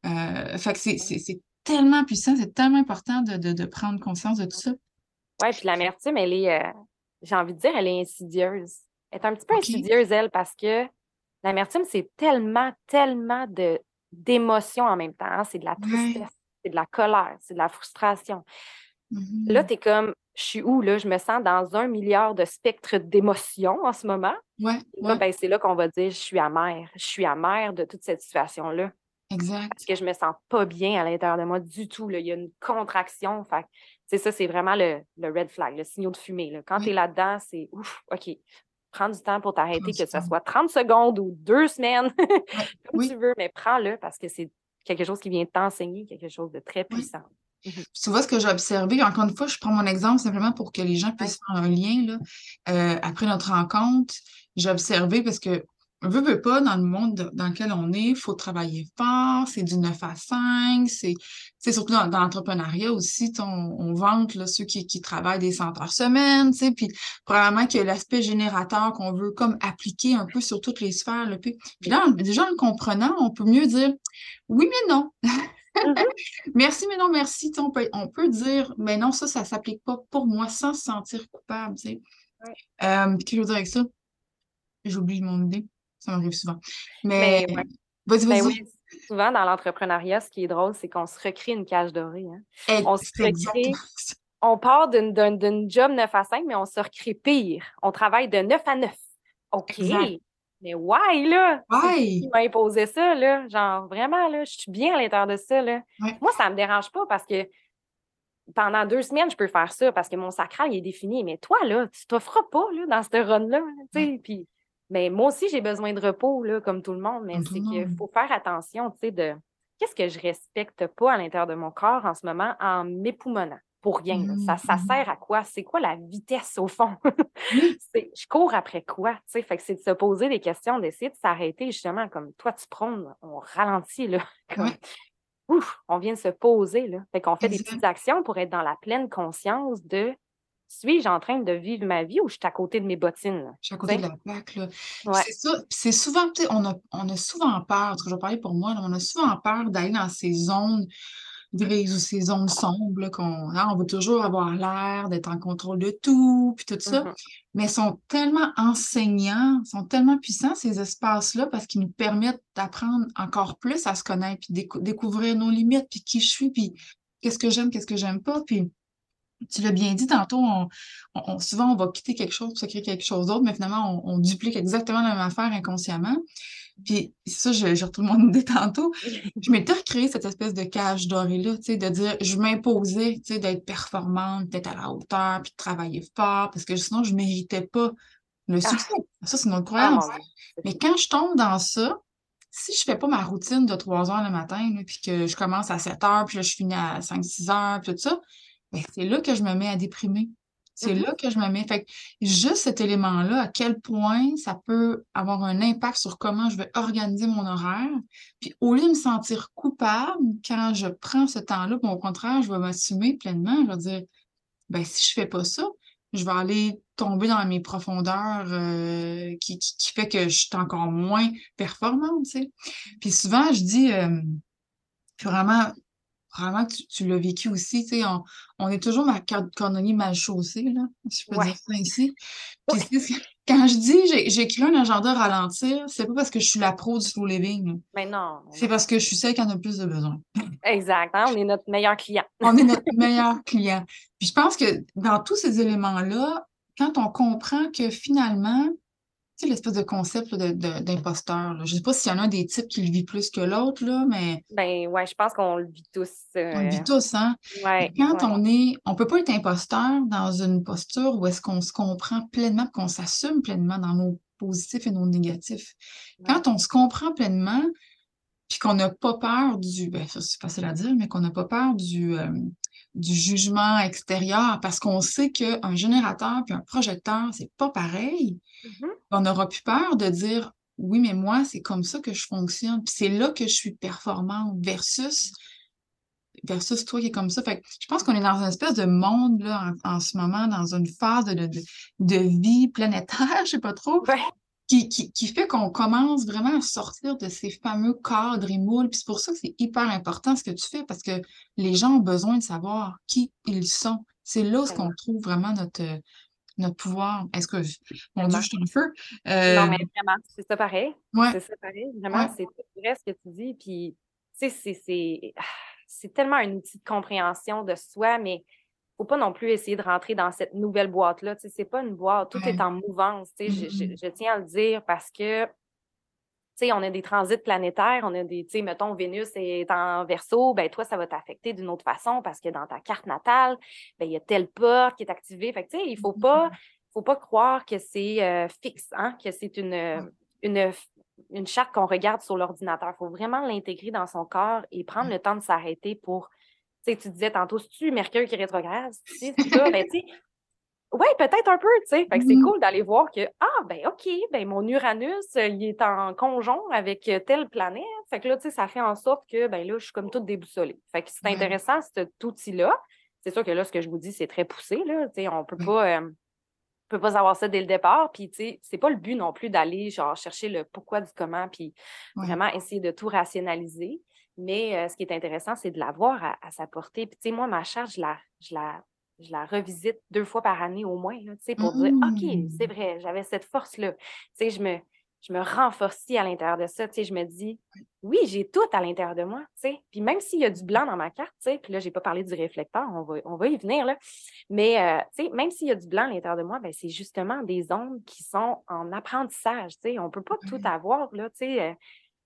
A: Euh, fait que c'est tellement puissant, c'est tellement important de, prendre conscience de tout ça.
B: Oui, puis l'amertume, elle est, euh, j'ai envie de dire, elle est insidieuse. Elle est un petit peu insidieuse, elle, parce que l'amertume, c'est tellement, tellement de, d'émotions en même temps. Hein. C'est de la tristesse, c'est de la colère, c'est de la frustration. Là, mm-hmm. tu es comme, je suis où, là? Je me sens dans un milliard de spectres d'émotions en ce moment.
A: Ouais,
B: ben, c'est là qu'on va dire, je suis amère. Je suis amère de toute cette situation-là.
A: Exact.
B: Parce que je me sens pas bien à l'intérieur de moi du tout. Là. Il y a une contraction. Fait c'est ça, c'est vraiment le, red flag, le signal de fumée. Là. Quand tu es là-dedans, c'est ouf, OK. Prends du temps pour t'arrêter, que ce soit 30 secondes ou deux semaines, comme tu veux, mais prends-le parce que c'est quelque chose qui vient t'enseigner, quelque chose de très puissant.
A: Mhm. Tu vois ce que j'ai observé, encore une fois, je prends mon exemple simplement pour que les gens puissent faire un lien. Là. Euh, après notre rencontre, j'ai observé parce que veut, veut pas, dans le monde dans lequel on est, il faut travailler fort, c'est du 9 à 5, c'est surtout dans, l'entrepreneuriat aussi, on, on vante là, ceux qui, qui travaillent des 100 heures semaine, puis probablement qu'il y a l'aspect générateur qu'on veut comme appliquer un peu sur toutes les sphères. Là, puis, puis là, déjà en le comprenant, on peut mieux dire oui, mais non. Mm-hmm. merci, mais non, merci. On peut, on peut dire, mais non, ça, ça ne s'applique pas pour moi sans se sentir coupable. Tu sais. Euh, qu'est-ce que je veux dire avec ça? J'oublie mon idée. Ça m'arrive souvent. Mais, vas-y, ben vas-y.
B: souvent, dans l'entrepreneuriat, ce qui est drôle, c'est qu'on se recrée une cage dorée. Hein. On se recrée. On part d'une job 9 à 5, mais on se recrée pire. On travaille de 9 à 9. OK. Mais why, là?
A: Why?
B: Qui m'a imposé ça, là? Genre, vraiment, là, je suis bien à l'intérieur de ça, là. Moi, ça ne me dérange pas parce que pendant deux semaines, je peux faire ça parce que mon sacral est défini. Mais toi, là, tu t'offres pas là, dans ce run-là. Puis mais moi aussi, j'ai besoin de repos, là, comme tout le monde, mais c'est qu'il faut faire attention, tu sais, de qu'est-ce que je respecte pas à l'intérieur de mon corps en ce moment en m'époumonnant pour rien. Ça, ça mmh. sert à quoi? C'est quoi la vitesse au fond? je cours après quoi? Fait que c'est de se poser des questions, d'essayer de s'arrêter justement comme toi, tu prônes, on ralentit là. ouf, on vient de se poser. Là. Fait qu'on fait des petites actions pour être dans la pleine conscience de suis-je en train de vivre ma vie ou je suis à côté de mes bottines?
A: Je suis à côté de la plaque. Là. C'est ça. C'est souvent, on a, on a souvent peur, je vais parler pour moi, on a souvent peur d'aller dans ces zones grises ou ces zones sombres, qu'on hein, on veut toujours avoir l'air d'être en contrôle de tout, puis tout ça. Mm-hmm. Mais ils sont tellement enseignants, sont tellement puissants, ces espaces-là, parce qu'ils nous permettent d'apprendre encore plus à se connaître, puis découvrir nos limites, puis qui je suis, puis qu'est-ce que j'aime, qu'est-ce que j'aime pas. Puis tu l'as bien dit tantôt, on, souvent on va quitter quelque chose pour se créer quelque chose d'autre, mais finalement on, duplique exactement la même affaire inconsciemment. Puis ça, je, je retourne mon idée tantôt. Je m'étais recréé cette espèce de cage dorée-là, tu sais, de dire, je m'imposais, tu sais, d'être performante, d'être à la hauteur, puis de travailler fort, parce que sinon, je ne méritais pas le ah. succès. Ça, c'est notre ah, croyance. Mais quand je tombe dans ça, si je fais pas ma routine de 3 heures le matin, puis que je commence à 7 heures, puis là, je finis à 5-6 heures, puis tout ça, c'est là que je me mets à déprimer. C'est mm-hmm. là que je me mets. Fait juste cet élément-là, à quel point ça peut avoir un impact sur comment je vais organiser mon horaire. Puis au lieu de me sentir coupable quand je prends ce temps-là, au contraire, je vais m'assumer pleinement. Je vais dire, ben si je fais pas ça, je vais aller tomber dans mes profondeurs euh, qui, qui, fait que je suis encore moins performante, tu sais. Puis souvent, je dis, euh, vraiment, vraiment tu, tu l'as vécu aussi, tu sais, on, on, est toujours ma cordonnier mal chaussée, là, si je peux dire ça ici. Puis quand je dis j'ai écrit un agenda ralentir, c'est pas parce que je suis la pro du slow living.
B: Mais non.
A: C'est parce que je suis celle qui en a le plus de besoin.
B: Exact. Hein, on est notre meilleur client.
A: on est notre meilleur client. Puis je pense que dans tous ces éléments-là, quand on comprend que finalement, l'espèce de concept d'imposteur. Je ne sais pas s'il y en a des types qui le vivent plus que l'autre, mais.
B: Ben ouais, je pense qu'on le vit tous.
A: On le vit tous, hein? quand on est. On ne peut pas être imposteur dans une posture où est-ce qu'on se comprend pleinement, qu'on s'assume pleinement dans nos positifs et nos négatifs. Quand on se comprend pleinement, puis qu'on n'a pas peur du. Ben, ça, c'est facile à dire, mais qu'on n'a pas peur du. Euh, du jugement extérieur parce qu'on sait qu'un générateur puis un projecteur, c'est pas pareil. Mm-hmm. On n'aura plus peur de dire oui, mais moi, c'est comme ça que je fonctionne. Puis c'est là que je suis performante versus versus toi qui est comme ça. Fait je pense qu'on est dans une espèce de monde là, en, ce moment, dans une phase de, de, vie planétaire, je sais pas trop, qui, qui, fait qu'on commence vraiment à sortir de ces fameux cadres et moules. Puis c'est pour ça que c'est hyper important ce que tu fais, parce que les gens ont besoin de savoir qui ils sont. C'est là où qu'on trouve vraiment notre, notre pouvoir. Est-ce que, mon Dieu, je suis en feu?
B: Euh, non, mais vraiment, c'est ça pareil. C'est ça pareil. Vraiment, c'est vrai ce que tu dis. Puis, tu sais, c'est tellement un outil de compréhension de soi, mais faut pas non plus essayer de rentrer dans cette nouvelle boîte-là. Sais, c'est pas une boîte, tout est en mouvance. Sais, je, mm-hmm. tiens à le dire parce que on a des transits planétaires, on a des, mettons, Vénus est en verso, ben toi, ça va t'affecter d'une autre façon parce que dans ta carte natale, ben il y a telle porte qui est activée. Fait que, il faut pas, mm-hmm. faut pas croire que c'est euh, fixe, hein, que c'est une, une, une charte qu'on regarde sur l'ordinateur. Il faut vraiment l'intégrer dans son corps et prendre le temps de s'arrêter pour tu disais tantôt, si tu Mercure qui rétrograde? Si c'est ça, ben, tu oui, peut-être un peu, tu sais. Fait que c'est mmh cool d'aller voir que, ah, ben, OK, ben, mon Uranus, euh, il est en conjonct avec euh, telle planète. Fait que là, tu sais, ça fait en sorte que, ben, là, je suis comme toute déboussolée. Fait que c'est intéressant, cet outil-là. C'est sûr que là, ce que je vous dis, c'est très poussé, là. Tu sais, on peut pas. Euh, peut pas savoir ça dès le départ. Puis, tu sais, c'est pas le but non plus d'aller, genre, chercher le pourquoi du comment, puis vraiment essayer de tout rationaliser. Mais ce qui est intéressant, c'est de la voir à, sa portée. Puis, tu sais, moi, ma charge, je la, je la, je la revisite deux fois par année au moins, tu sais, pour dire, OK, c'est mmh. vrai, j'avais cette force-là. Tu sais, je me, je me renforcie à l'intérieur de ça. Tu sais, je me dis, oui, j'ai tout à l'intérieur de moi. Tu sais. Puis même s'il y a du blanc dans ma carte, tu sais, puis là, je n'ai pas parlé du réflecteur, on va, on va y venir, là. Mais, tu sais, même s'il y a du blanc à l'intérieur de moi, ben, c'est justement des ondes qui sont en apprentissage. Tu sais. On ne peut pas tout avoir, là. Tu sais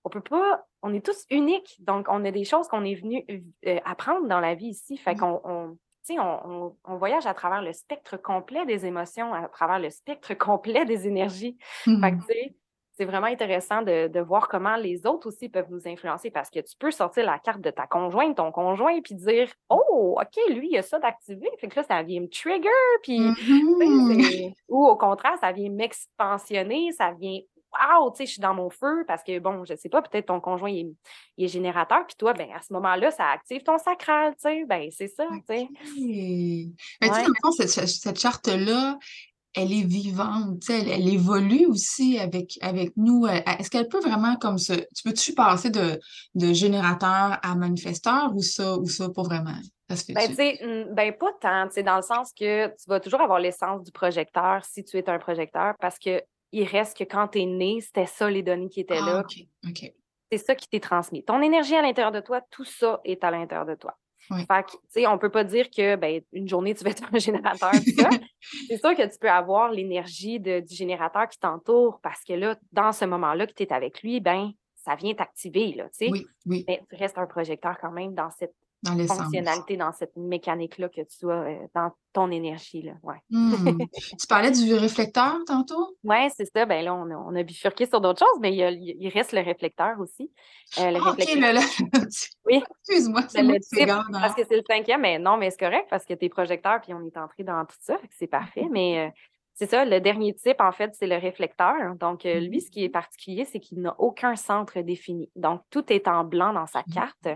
B: on peut pas, on est tous uniques, donc on a des choses qu'on est venu euh, apprendre dans la vie ici. Fait qu'on on, on, voyage à travers le spectre complet des émotions, à travers le spectre complet des énergies. Mmh. c'est vraiment intéressant de, voir comment les autres aussi peuvent nous influencer parce que tu peux sortir la carte de ta conjointe, ton conjoint, puis dire Oh, OK, lui, il a ça d'activer. Fait que là, ça vient me trigger, puis. Mmh. Ou au contraire, ça vient m'expansionner, ça vient wow, tu sais, je suis dans mon feu parce que, bon, je sais pas, peut-être ton conjoint il est, générateur, puis toi, ben, à ce moment-là, ça active ton sacral, tu sais, ben, c'est ça, tu sais.
A: Mais tu sais, cette, cette charte-là, elle est vivante, tu sais, elle, évolue aussi avec, avec nous. Est-ce qu'elle peut vraiment comme ça, tu peux-tu passer de, de générateur à manifesteur ou ça, ou ça pas vraiment?
B: Ben, tu ben, pas tant, dans le sens que tu vas toujours avoir l'essence du projecteur si tu es un projecteur parce que il reste que quand tu es né, c'était ça les données qui étaient ah, là. C'est ça qui t'est transmis. Ton énergie à l'intérieur de toi, tout ça est à l'intérieur de toi. Fait que, tu sais, on peut pas dire que, ben, une journée, tu vas être un générateur, c'est sûr que tu peux avoir l'énergie du générateur qui t'entoure parce que là, dans ce moment-là que tu es avec lui, ben, ça vient t'activer, là, tu sais.
A: Oui, oui.
B: Mais tu restes un projecteur quand même dans cette fonctionnalité, dans cette mécanique-là que tu as euh, dans ton énergie. Là. Ouais.
A: Hmm. tu parlais du réflecteur tantôt?
B: Oui, c'est ça. Ben là, on a, bifurqué sur d'autres choses, mais il, reste le réflecteur aussi.
A: Euh, le ah, réflecteur. oui. Excuse-moi, c'est
B: le type, Parce que c'est le cinquième, mais non, mais c'est correct parce que tu es projecteur, puis on est entré dans tout ça, c'est parfait. Mm-hmm. Mais euh, c'est ça, le dernier type, en fait, c'est le réflecteur. Donc, lui, mm-hmm. ce qui est particulier, c'est qu'il n'a aucun centre défini. Donc, tout est en blanc dans sa mm-hmm. carte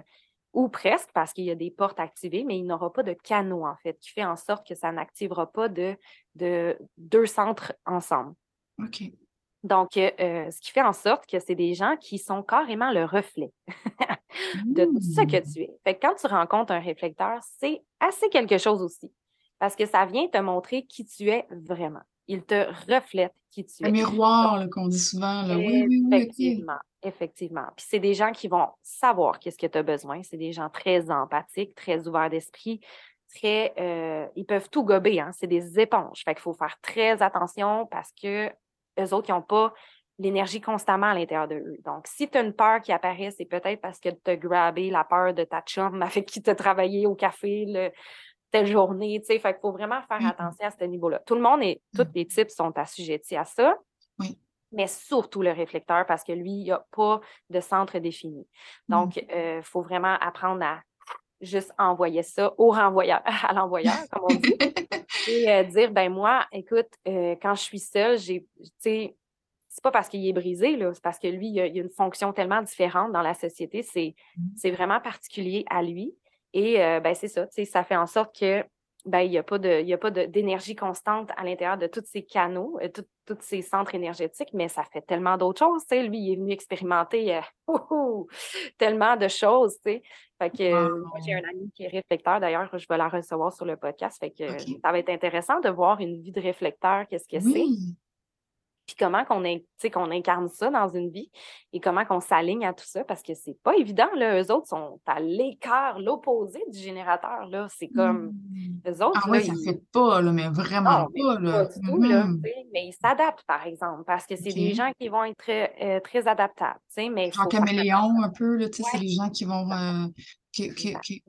B: ou presque, parce qu'il y a des portes activées, mais il n'aura pas de canot, en fait, qui fait en sorte que ça n'activera pas de, de, deux centres ensemble.
A: OK.
B: Donc, euh, euh, ce qui fait en sorte que c'est des gens qui sont carrément le reflet de tout ce que mmh. tu es. Fait que quand tu rencontres un réflecteur, c'est assez quelque chose aussi, parce que ça vient te montrer qui tu es vraiment. Il te reflète qui tu es.
A: Un miroir qu'on dit souvent. Là. Oui,
B: oui, effectivement. Effectivement. Puis c'est des gens qui vont savoir qu'est-ce que tu as besoin. C'est des gens très empathiques, très ouverts d'esprit, très. Euh, ils peuvent tout gober, hein. C'est des éponges. Fait qu'il faut faire très attention parce que eux autres, ils n'ont pas l'énergie constamment à l'intérieur de eux. Donc, si tu as une peur qui apparaît, c'est peut-être parce que tu as grabé la peur de ta chum avec qui tu as travaillé au café le, telle journée. Fait qu'il faut vraiment faire attention à ce niveau-là. Tout le monde et tous mmh. les types sont assujettis à ça.
A: Oui
B: mais surtout le réflecteur parce que lui, il n'y a pas de centre défini. Donc, il mmh. euh, faut vraiment apprendre à juste envoyer ça au renvoyeur, à l'envoyeur, comme on dit, et euh, dire, ben moi, écoute, euh, quand je suis seule, j'ai, tu sais, c'est pas parce qu'il est brisé, là, c'est parce que lui, il y, a, une fonction tellement différente dans la société, c'est, mmh. c'est vraiment particulier à lui. Et ben c'est ça, tu sais, ça fait en sorte que ben, il n'y a pas d'énergie constante à l'intérieur de tous ces canaux, euh, tous ces centres énergétiques, mais ça fait tellement d'autres choses. Lui, il est venu expérimenter euh, tellement de choses. Fait que moi, j'ai un ami qui est réflecteur, d'ailleurs, je vais la recevoir sur le podcast. Fait que ça va être intéressant de voir une vie de réflecteur, qu'est-ce que c'est puis comment qu'on qu'on incarne ça dans une vie et comment qu'on s'aligne à tout ça, parce que c'est pas évident, là. Eux autres sont à l'écart, l'opposé du générateur, là. C'est comme,
A: mmh. eux autres, Ah oui, ça fait pas, là, mais vraiment pas, là.
B: du tout, là, mmh. mais ils s'adaptent, par exemple, parce que c'est des gens qui vont être très, euh, très adaptables, tu sais, mais...
A: En caméléon, un peu, là, tu sais, c'est les gens qui vont... Euh,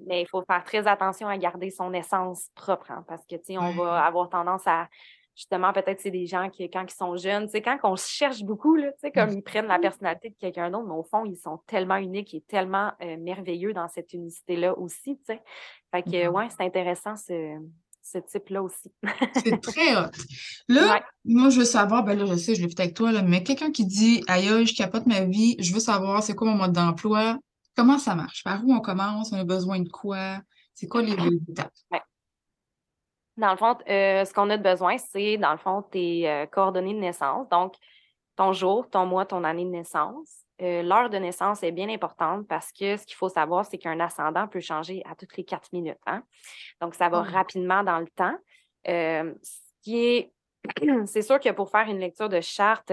B: mais il faut faire très attention à garder son essence propre, hein, parce que, tu sais, on va avoir tendance à justement, peut-être c'est des gens qui, quand ils sont jeunes, c'est quand on se cherche beaucoup, là, comme ils prennent la personnalité de quelqu'un d'autre, mais au fond, ils sont tellement uniques et tellement euh, merveilleux dans cette unicité-là aussi. sais. Fait que, mm-hmm. ouais, c'est intéressant ce, ce type-là aussi.
A: c'est très hot. Là, moi, je veux savoir, ben là, je sais, je l'ai fait avec toi, là, mais quelqu'un qui dit Aïe, je capote ma vie, je veux savoir c'est quoi mon mode d'emploi, comment ça marche? Par où on commence? On a besoin de quoi? C'est quoi les, étapes?
B: Dans le fond, euh, ce qu'on a de besoin, c'est, dans le fond, tes euh, coordonnées de naissance. Donc, ton jour, ton mois, ton année de naissance. Euh, l'heure de naissance est bien importante parce que ce qu'il faut savoir, c'est qu'un ascendant peut changer à toutes les quatre minutes. Hein. Donc, ça va mmh. rapidement dans le temps. ce qui est, c'est sûr que pour faire une lecture de charte,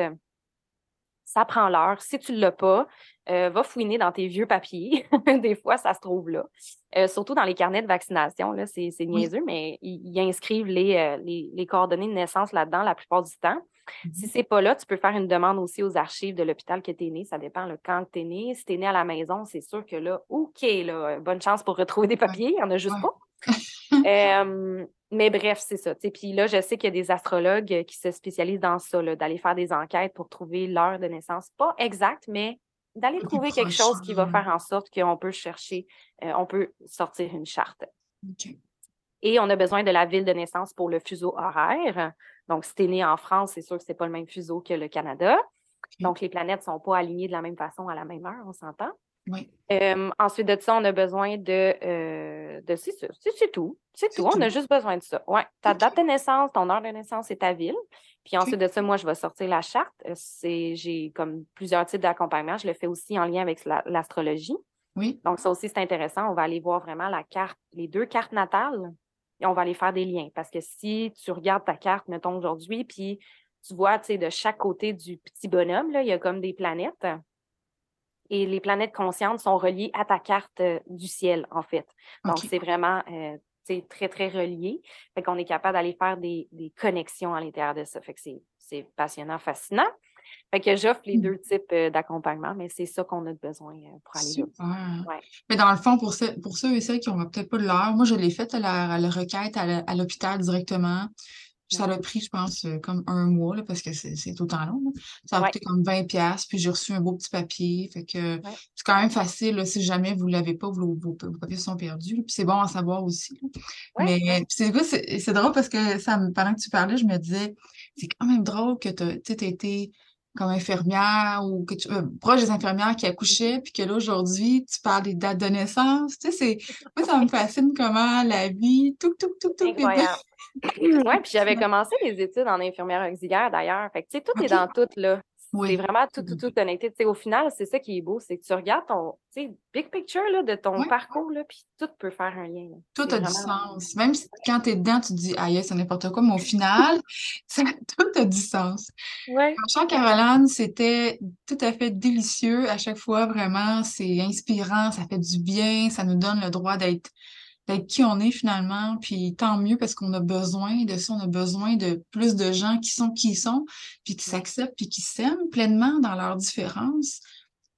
B: ça prend l'heure. Si tu ne l'as pas, euh, va fouiner dans tes vieux papiers. Des fois, ça se trouve là. Euh, surtout dans les carnets de vaccination, là, c'est, niaiseux, mais ils, inscrivent euh, les, les, coordonnées de naissance là-dedans la plupart du temps. Si mmh ce n'est pas là, tu peux faire une demande aussi aux archives de l'hôpital que tu es né. Ça dépend le quand tu es né. Si tu es né à la maison, c'est sûr que là, OK, là, bonne chance pour retrouver des papiers. Il n'y en a juste pas. mais bref, c'est ça. Puis là, je sais qu'il y a des astrologues qui se spécialisent dans ça, d'aller faire des enquêtes pour trouver l'heure de naissance. Pas exacte, mais d'aller trouver quelque chose qui va faire en sorte qu'on peut chercher, euh, on peut sortir une charte. Et on a besoin de la ville de naissance pour le fuseau horaire. Donc, si tu es né en France, c'est sûr que ce n'est pas le même fuseau que le Canada. Donc, les planètes ne sont pas alignées de la même façon à la même heure, on s'entend.
A: Oui.
B: ensuite de ça, on a besoin de. Euh, de c'est tout. C'est tout. On a juste besoin de ça. Ouais. Ta date de naissance, ton heure de naissance et ta ville. Puis ensuite de ça, moi, je vais sortir la charte. Euh, j'ai comme plusieurs types d'accompagnement. Je le fais aussi en lien avec l'astrologie.
A: oui.
B: Donc, ça aussi, c'est intéressant. On va aller voir vraiment la carte, les deux cartes natales, et on va aller faire des liens. Parce que si tu regardes ta carte, mettons aujourd'hui, puis tu vois, tu sais, de chaque côté du petit bonhomme, là, il y a comme des planètes et les planètes conscientes sont reliées à ta carte du ciel, en fait. Donc, c'est vraiment très, très relié. Fait qu'on est capable d'aller faire des, des, connexions à l'intérieur de ça. Fait que c'est passionnant, fascinant. Fait que j'offre les mmh. deux types d'accompagnement, mais c'est ça qu'on a besoin pour aller là.
A: Ouais. Mais dans le fond, pour, ceux, pour ceux et celles qui n'ont peut-être pas l'heure, moi, je l'ai fait à la, à la requête à l'hôpital directement. Ça a pris, je pense, euh, comme un mois, là, parce que c'est tout temps long. Ça a coûté comme 20 pièces puis j'ai reçu un beau petit papier. Fait que c'est quand même facile, là, si jamais vous ne l'avez pas, vos, vos, papiers sont perdus. Puis c'est bon à savoir aussi. Mais c'est drôle parce que ça, pendant que tu parlais, je me disais, c'est quand même drôle que tu as été comme infirmière ou que tu, euh, proche des infirmières qui accouchaient, puis que là, aujourd'hui, tu parles des dates de naissance. Tu sais, c'est, moi, ça me fascine comment la vie, tout, tout, tout, tout.
B: Oui, puis j'avais commencé les études en infirmière auxiliaire d'ailleurs. Fait que, tu sais, tout est dans tout, là. C'est vraiment tout, tout, tout connecté. au final, c'est ça qui est beau, c'est que tu regardes ton big picture là, de ton parcours, là, puis tout peut faire un lien.
A: Tout a du sens. Même si quand tu es dedans, tu te dis, ah, c'est n'importe quoi, mais au final, tout a du sens.
B: Ouais.
A: Jean Caroline, c'était tout à fait délicieux. À chaque fois, vraiment, c'est inspirant, ça fait du bien, ça nous donne le droit d'être d'être qui on est finalement, puis tant mieux parce qu'on a besoin de ça, on a besoin de plus de gens qui sont qui ils sont, puis qui s'acceptent, puis qui s'aiment pleinement dans leurs différences,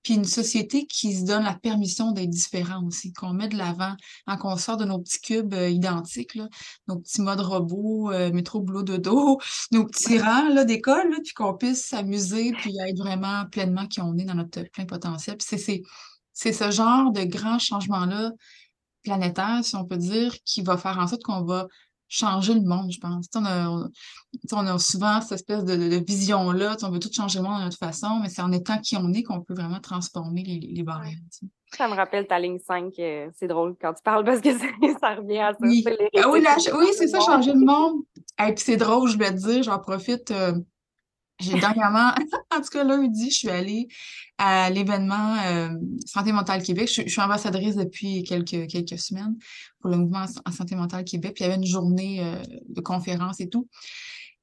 A: puis une société qui se donne la permission d'être différent aussi, qu'on met de l'avant, hein, qu'on sort de nos petits cubes euh, identiques, là, nos petits modes robots, euh, métro, boulot, dodo, nos petits rangs d'école, puis qu'on puisse s'amuser, puis être vraiment pleinement qui on est dans notre plein potentiel. Puis c'est ce genre de grands changements-là planétaire, si on peut dire, qui va faire en sorte qu'on va changer le monde, je pense. On a, on a, souvent cette espèce de, vision-là, on veut tout changer le monde de notre façon, mais c'est en étant qui on est qu'on peut vraiment transformer les, les barrières.
B: Ça me rappelle ta ligne 5, euh, c'est drôle quand tu parles parce que ça, revient à ça.
A: Oui, ah oui, c'est ça, changer le monde. Et puis c'est drôle, je vais te dire, j'en profite. Euh, j'ai dernièrement, en tout cas lundi, je suis allée à l'événement euh, Santé mentale Québec. Je, suis ambassadrice depuis quelques, quelques semaines pour le mouvement en Santé mentale Québec. Puis il y avait une journée euh, de conférence et tout.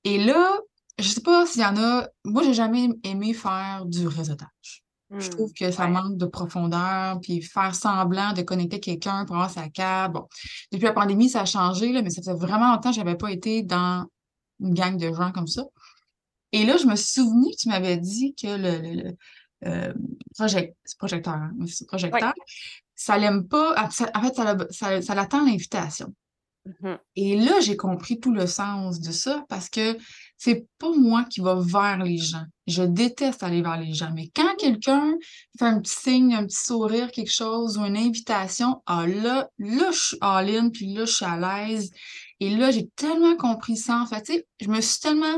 A: Et là, je sais pas s'il y en a. Moi, j'ai jamais aimé faire du réseautage. je trouve que ça hmm, manque de profondeur, puis faire semblant de connecter quelqu'un pour avoir sa carte. Bon, depuis la pandémie, ça a changé, là, mais ça fait vraiment longtemps que je n'avais pas été dans une gang de gens comme ça. Et là, je me souvenu que tu m'avais dit que le, euh, projecteur, hein, projecteur ça l'aime pas. En fait, ça, ça, l'attend l'invitation. Mm-hmm. Et là, j'ai compris tout le sens de ça parce que c'est pas moi qui va vers les gens. Je déteste aller vers les gens. Mais quand quelqu'un fait un petit signe, un petit sourire, quelque chose ou une invitation, ah là, là, je suis all-in, puis là, je suis à l'aise. Et là, j'ai tellement compris ça. En fait, je me suis tellement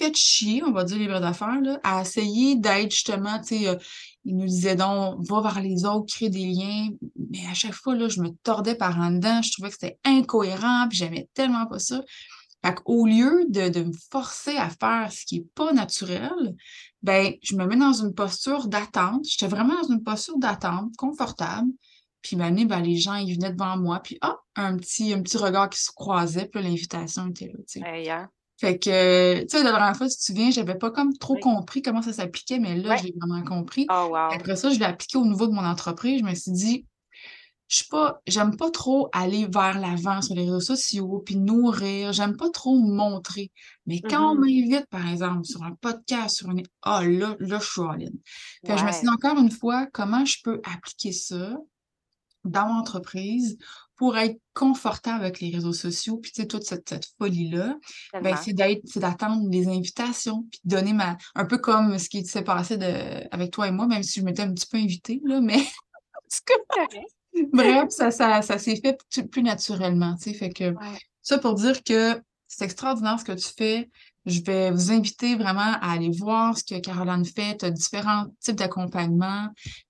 A: fait chier, on va dire libre d'affaires, à essayer d'être justement, tu sais, euh, il nous disait donc, va vers les autres, crée des liens. Mais à chaque fois, là, je me tordais par en dedans, je trouvais que c'était incohérent, puis j'aimais tellement pas ça. Fait qu'au lieu de, de, me forcer à faire ce qui n'est pas naturel, ben, je me mets dans une posture d'attente. J'étais vraiment dans une posture d'attente, confortable. Puis ben, ben, les gens, ils venaient devant moi, puis ah, un petit, un petit regard qui se croisait, puis l'invitation était là. Tu sais. Fait que, tu sais, la dernière fois, si tu te souviens, j'avais pas comme trop compris comment ça s'appliquait, mais là, j'ai vraiment compris.
B: Oh,
A: Après ça, je l'ai appliqué au niveau de mon entreprise. Je me suis dit, je suis pas, j'aime pas trop aller vers l'avant sur les réseaux sociaux, puis nourrir. J'aime pas trop montrer. Mais quand on mm-hmm. m'invite, par exemple, sur un podcast, sur une. Ah, là, là, je suis all in. je me suis dit encore une fois, comment je peux appliquer ça dans mon entreprise pour être confortable avec les réseaux sociaux, puis tu sais, toute cette, cette folie-là, ben, c'est d'attendre les invitations, puis de donner ma, un peu comme ce qui s'est passé de, avec toi et moi, même si je m'étais un petit peu invitée, là, mais bref, ça, ça, ça s'est fait plus, naturellement, tu sais, fait que ça pour dire que c'est extraordinaire ce que tu fais, je vais vous inviter vraiment à aller voir ce que Caroline fait. Différents types d'accompagnement.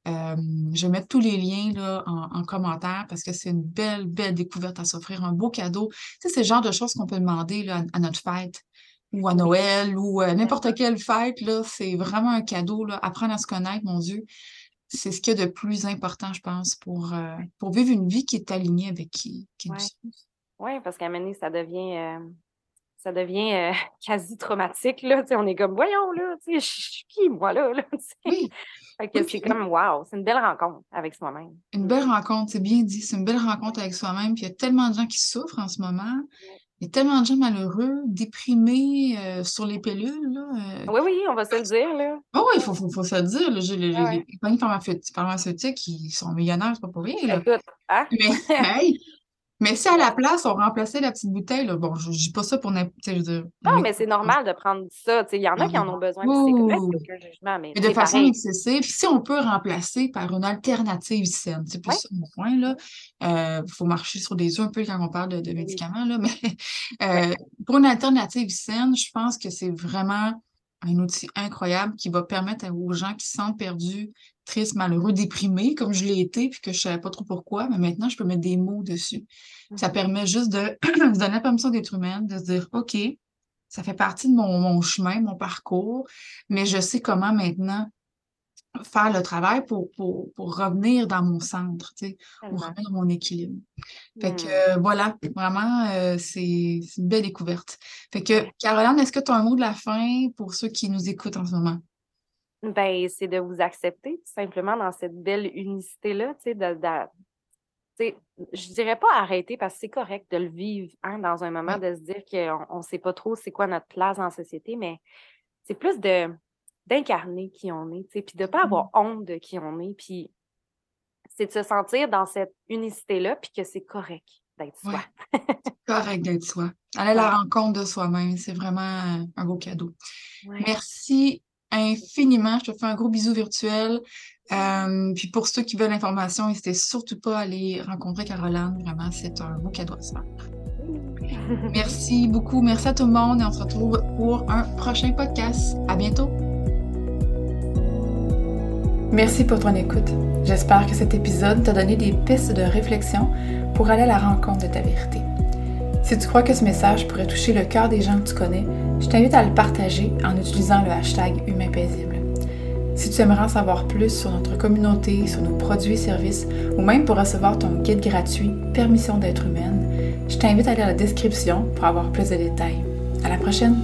A: Euh, je vais mettre tous les liens là, en, commentaire parce que c'est une belle, belle découverte à s'offrir, un beau cadeau. Tu sais, c'est le genre de choses qu'on peut demander là, à, notre fête ou à Noël ou à n'importe quelle fête. Là, c'est vraiment un cadeau. Là. Apprendre à se connaître, mon Dieu. C'est ce qu'il y a de plus important, je pense, pour, euh, pour vivre une vie qui est alignée avec qui, qui
B: Oui, ouais, parce qu'à un moment donné, ça devient. Ça devient euh, quasi traumatique. Là, on est comme, voyons, là, je suis qui, moi, là? là c'est comme, wow, c'est une belle rencontre avec soi-même.
A: Une belle rencontre, c'est bien dit, c'est une belle rencontre avec soi-même. Puis il y a tellement de gens qui souffrent en ce moment. Il y a tellement de gens malheureux, déprimés euh, sur les pilules. Là,
B: euh. Oui, oui, on va se le dire. Là.
A: Oh, oui, il faut, faut, faut, se le dire. Là. Les, les, compagnies pharmaceutiques, ils sont millionnaires, c'est pas pour rien. Là. Écoute, hein? Mais, hey, mais si à la place, on remplaçait la petite bouteille, là, bon, je ne dis pas ça pour n'importe
B: Non, mais c'est normal de prendre ça. Il y en a qui en ont besoin, c'est correct, aucun jugement. Mais,
A: de façon excessive, si on peut remplacer par une alternative saine, c'est plus ça mon point, là. Il euh, faut marcher sur des œufs un peu quand on parle de, médicaments, là, mais euh, pour une alternative saine, je pense que c'est vraiment un outil incroyable qui va permettre aux gens qui se sentent perdus, tristes, malheureux, déprimés, comme je l'ai été, puis que je ne savais pas trop pourquoi, mais maintenant, je peux mettre des mots dessus. Ça mmh. permet juste de se donner la permission d'être humaine, de se dire, OK, ça fait partie de mon, mon chemin, mon parcours, mais je sais comment maintenant faire le travail pour, pour, pour, revenir dans mon centre, tu sais, pour revenir dans mon équilibre. Fait que euh, voilà, vraiment, euh, c'est une belle découverte. Fait que, Caroline, est-ce que tu as un mot de la fin pour ceux qui nous écoutent en ce moment?
B: Ben, c'est de vous accepter tout simplement dans cette belle unicité-là, tu sais, de, de je dirais pas arrêter parce que c'est correct de le vivre hein, dans un moment, de se dire qu'on ne sait pas trop c'est quoi notre place en société, mais c'est plus de d'incarner qui on est, puis de ne pas avoir mmh. honte de qui on est, puis c'est de se sentir dans cette unicité-là, puis que c'est correct d'être soi.
A: correct d'être soi. Aller à la rencontre de soi-même, c'est vraiment un beau cadeau. Merci infiniment. Je te fais un gros bisou virtuel. Euh, puis pour ceux qui veulent l'information, n'hésitez surtout pas à aller rencontrer Caroline. Vraiment, c'est un beau cadeau à se faire. Merci beaucoup. Merci à tout le monde et on se retrouve pour un prochain podcast. À bientôt. Merci pour ton écoute. J'espère que cet épisode t'a donné des pistes de réflexion pour aller à la rencontre de ta vérité. Si tu crois que ce message pourrait toucher le cœur des gens que tu connais, je t'invite à le partager en utilisant le hashtag Humain Paisible. Si tu aimerais en savoir plus sur notre communauté, sur nos produits et services, ou même pour recevoir ton guide gratuit Permission d'être humaine, je t'invite à lire la description pour avoir plus de détails. À la prochaine!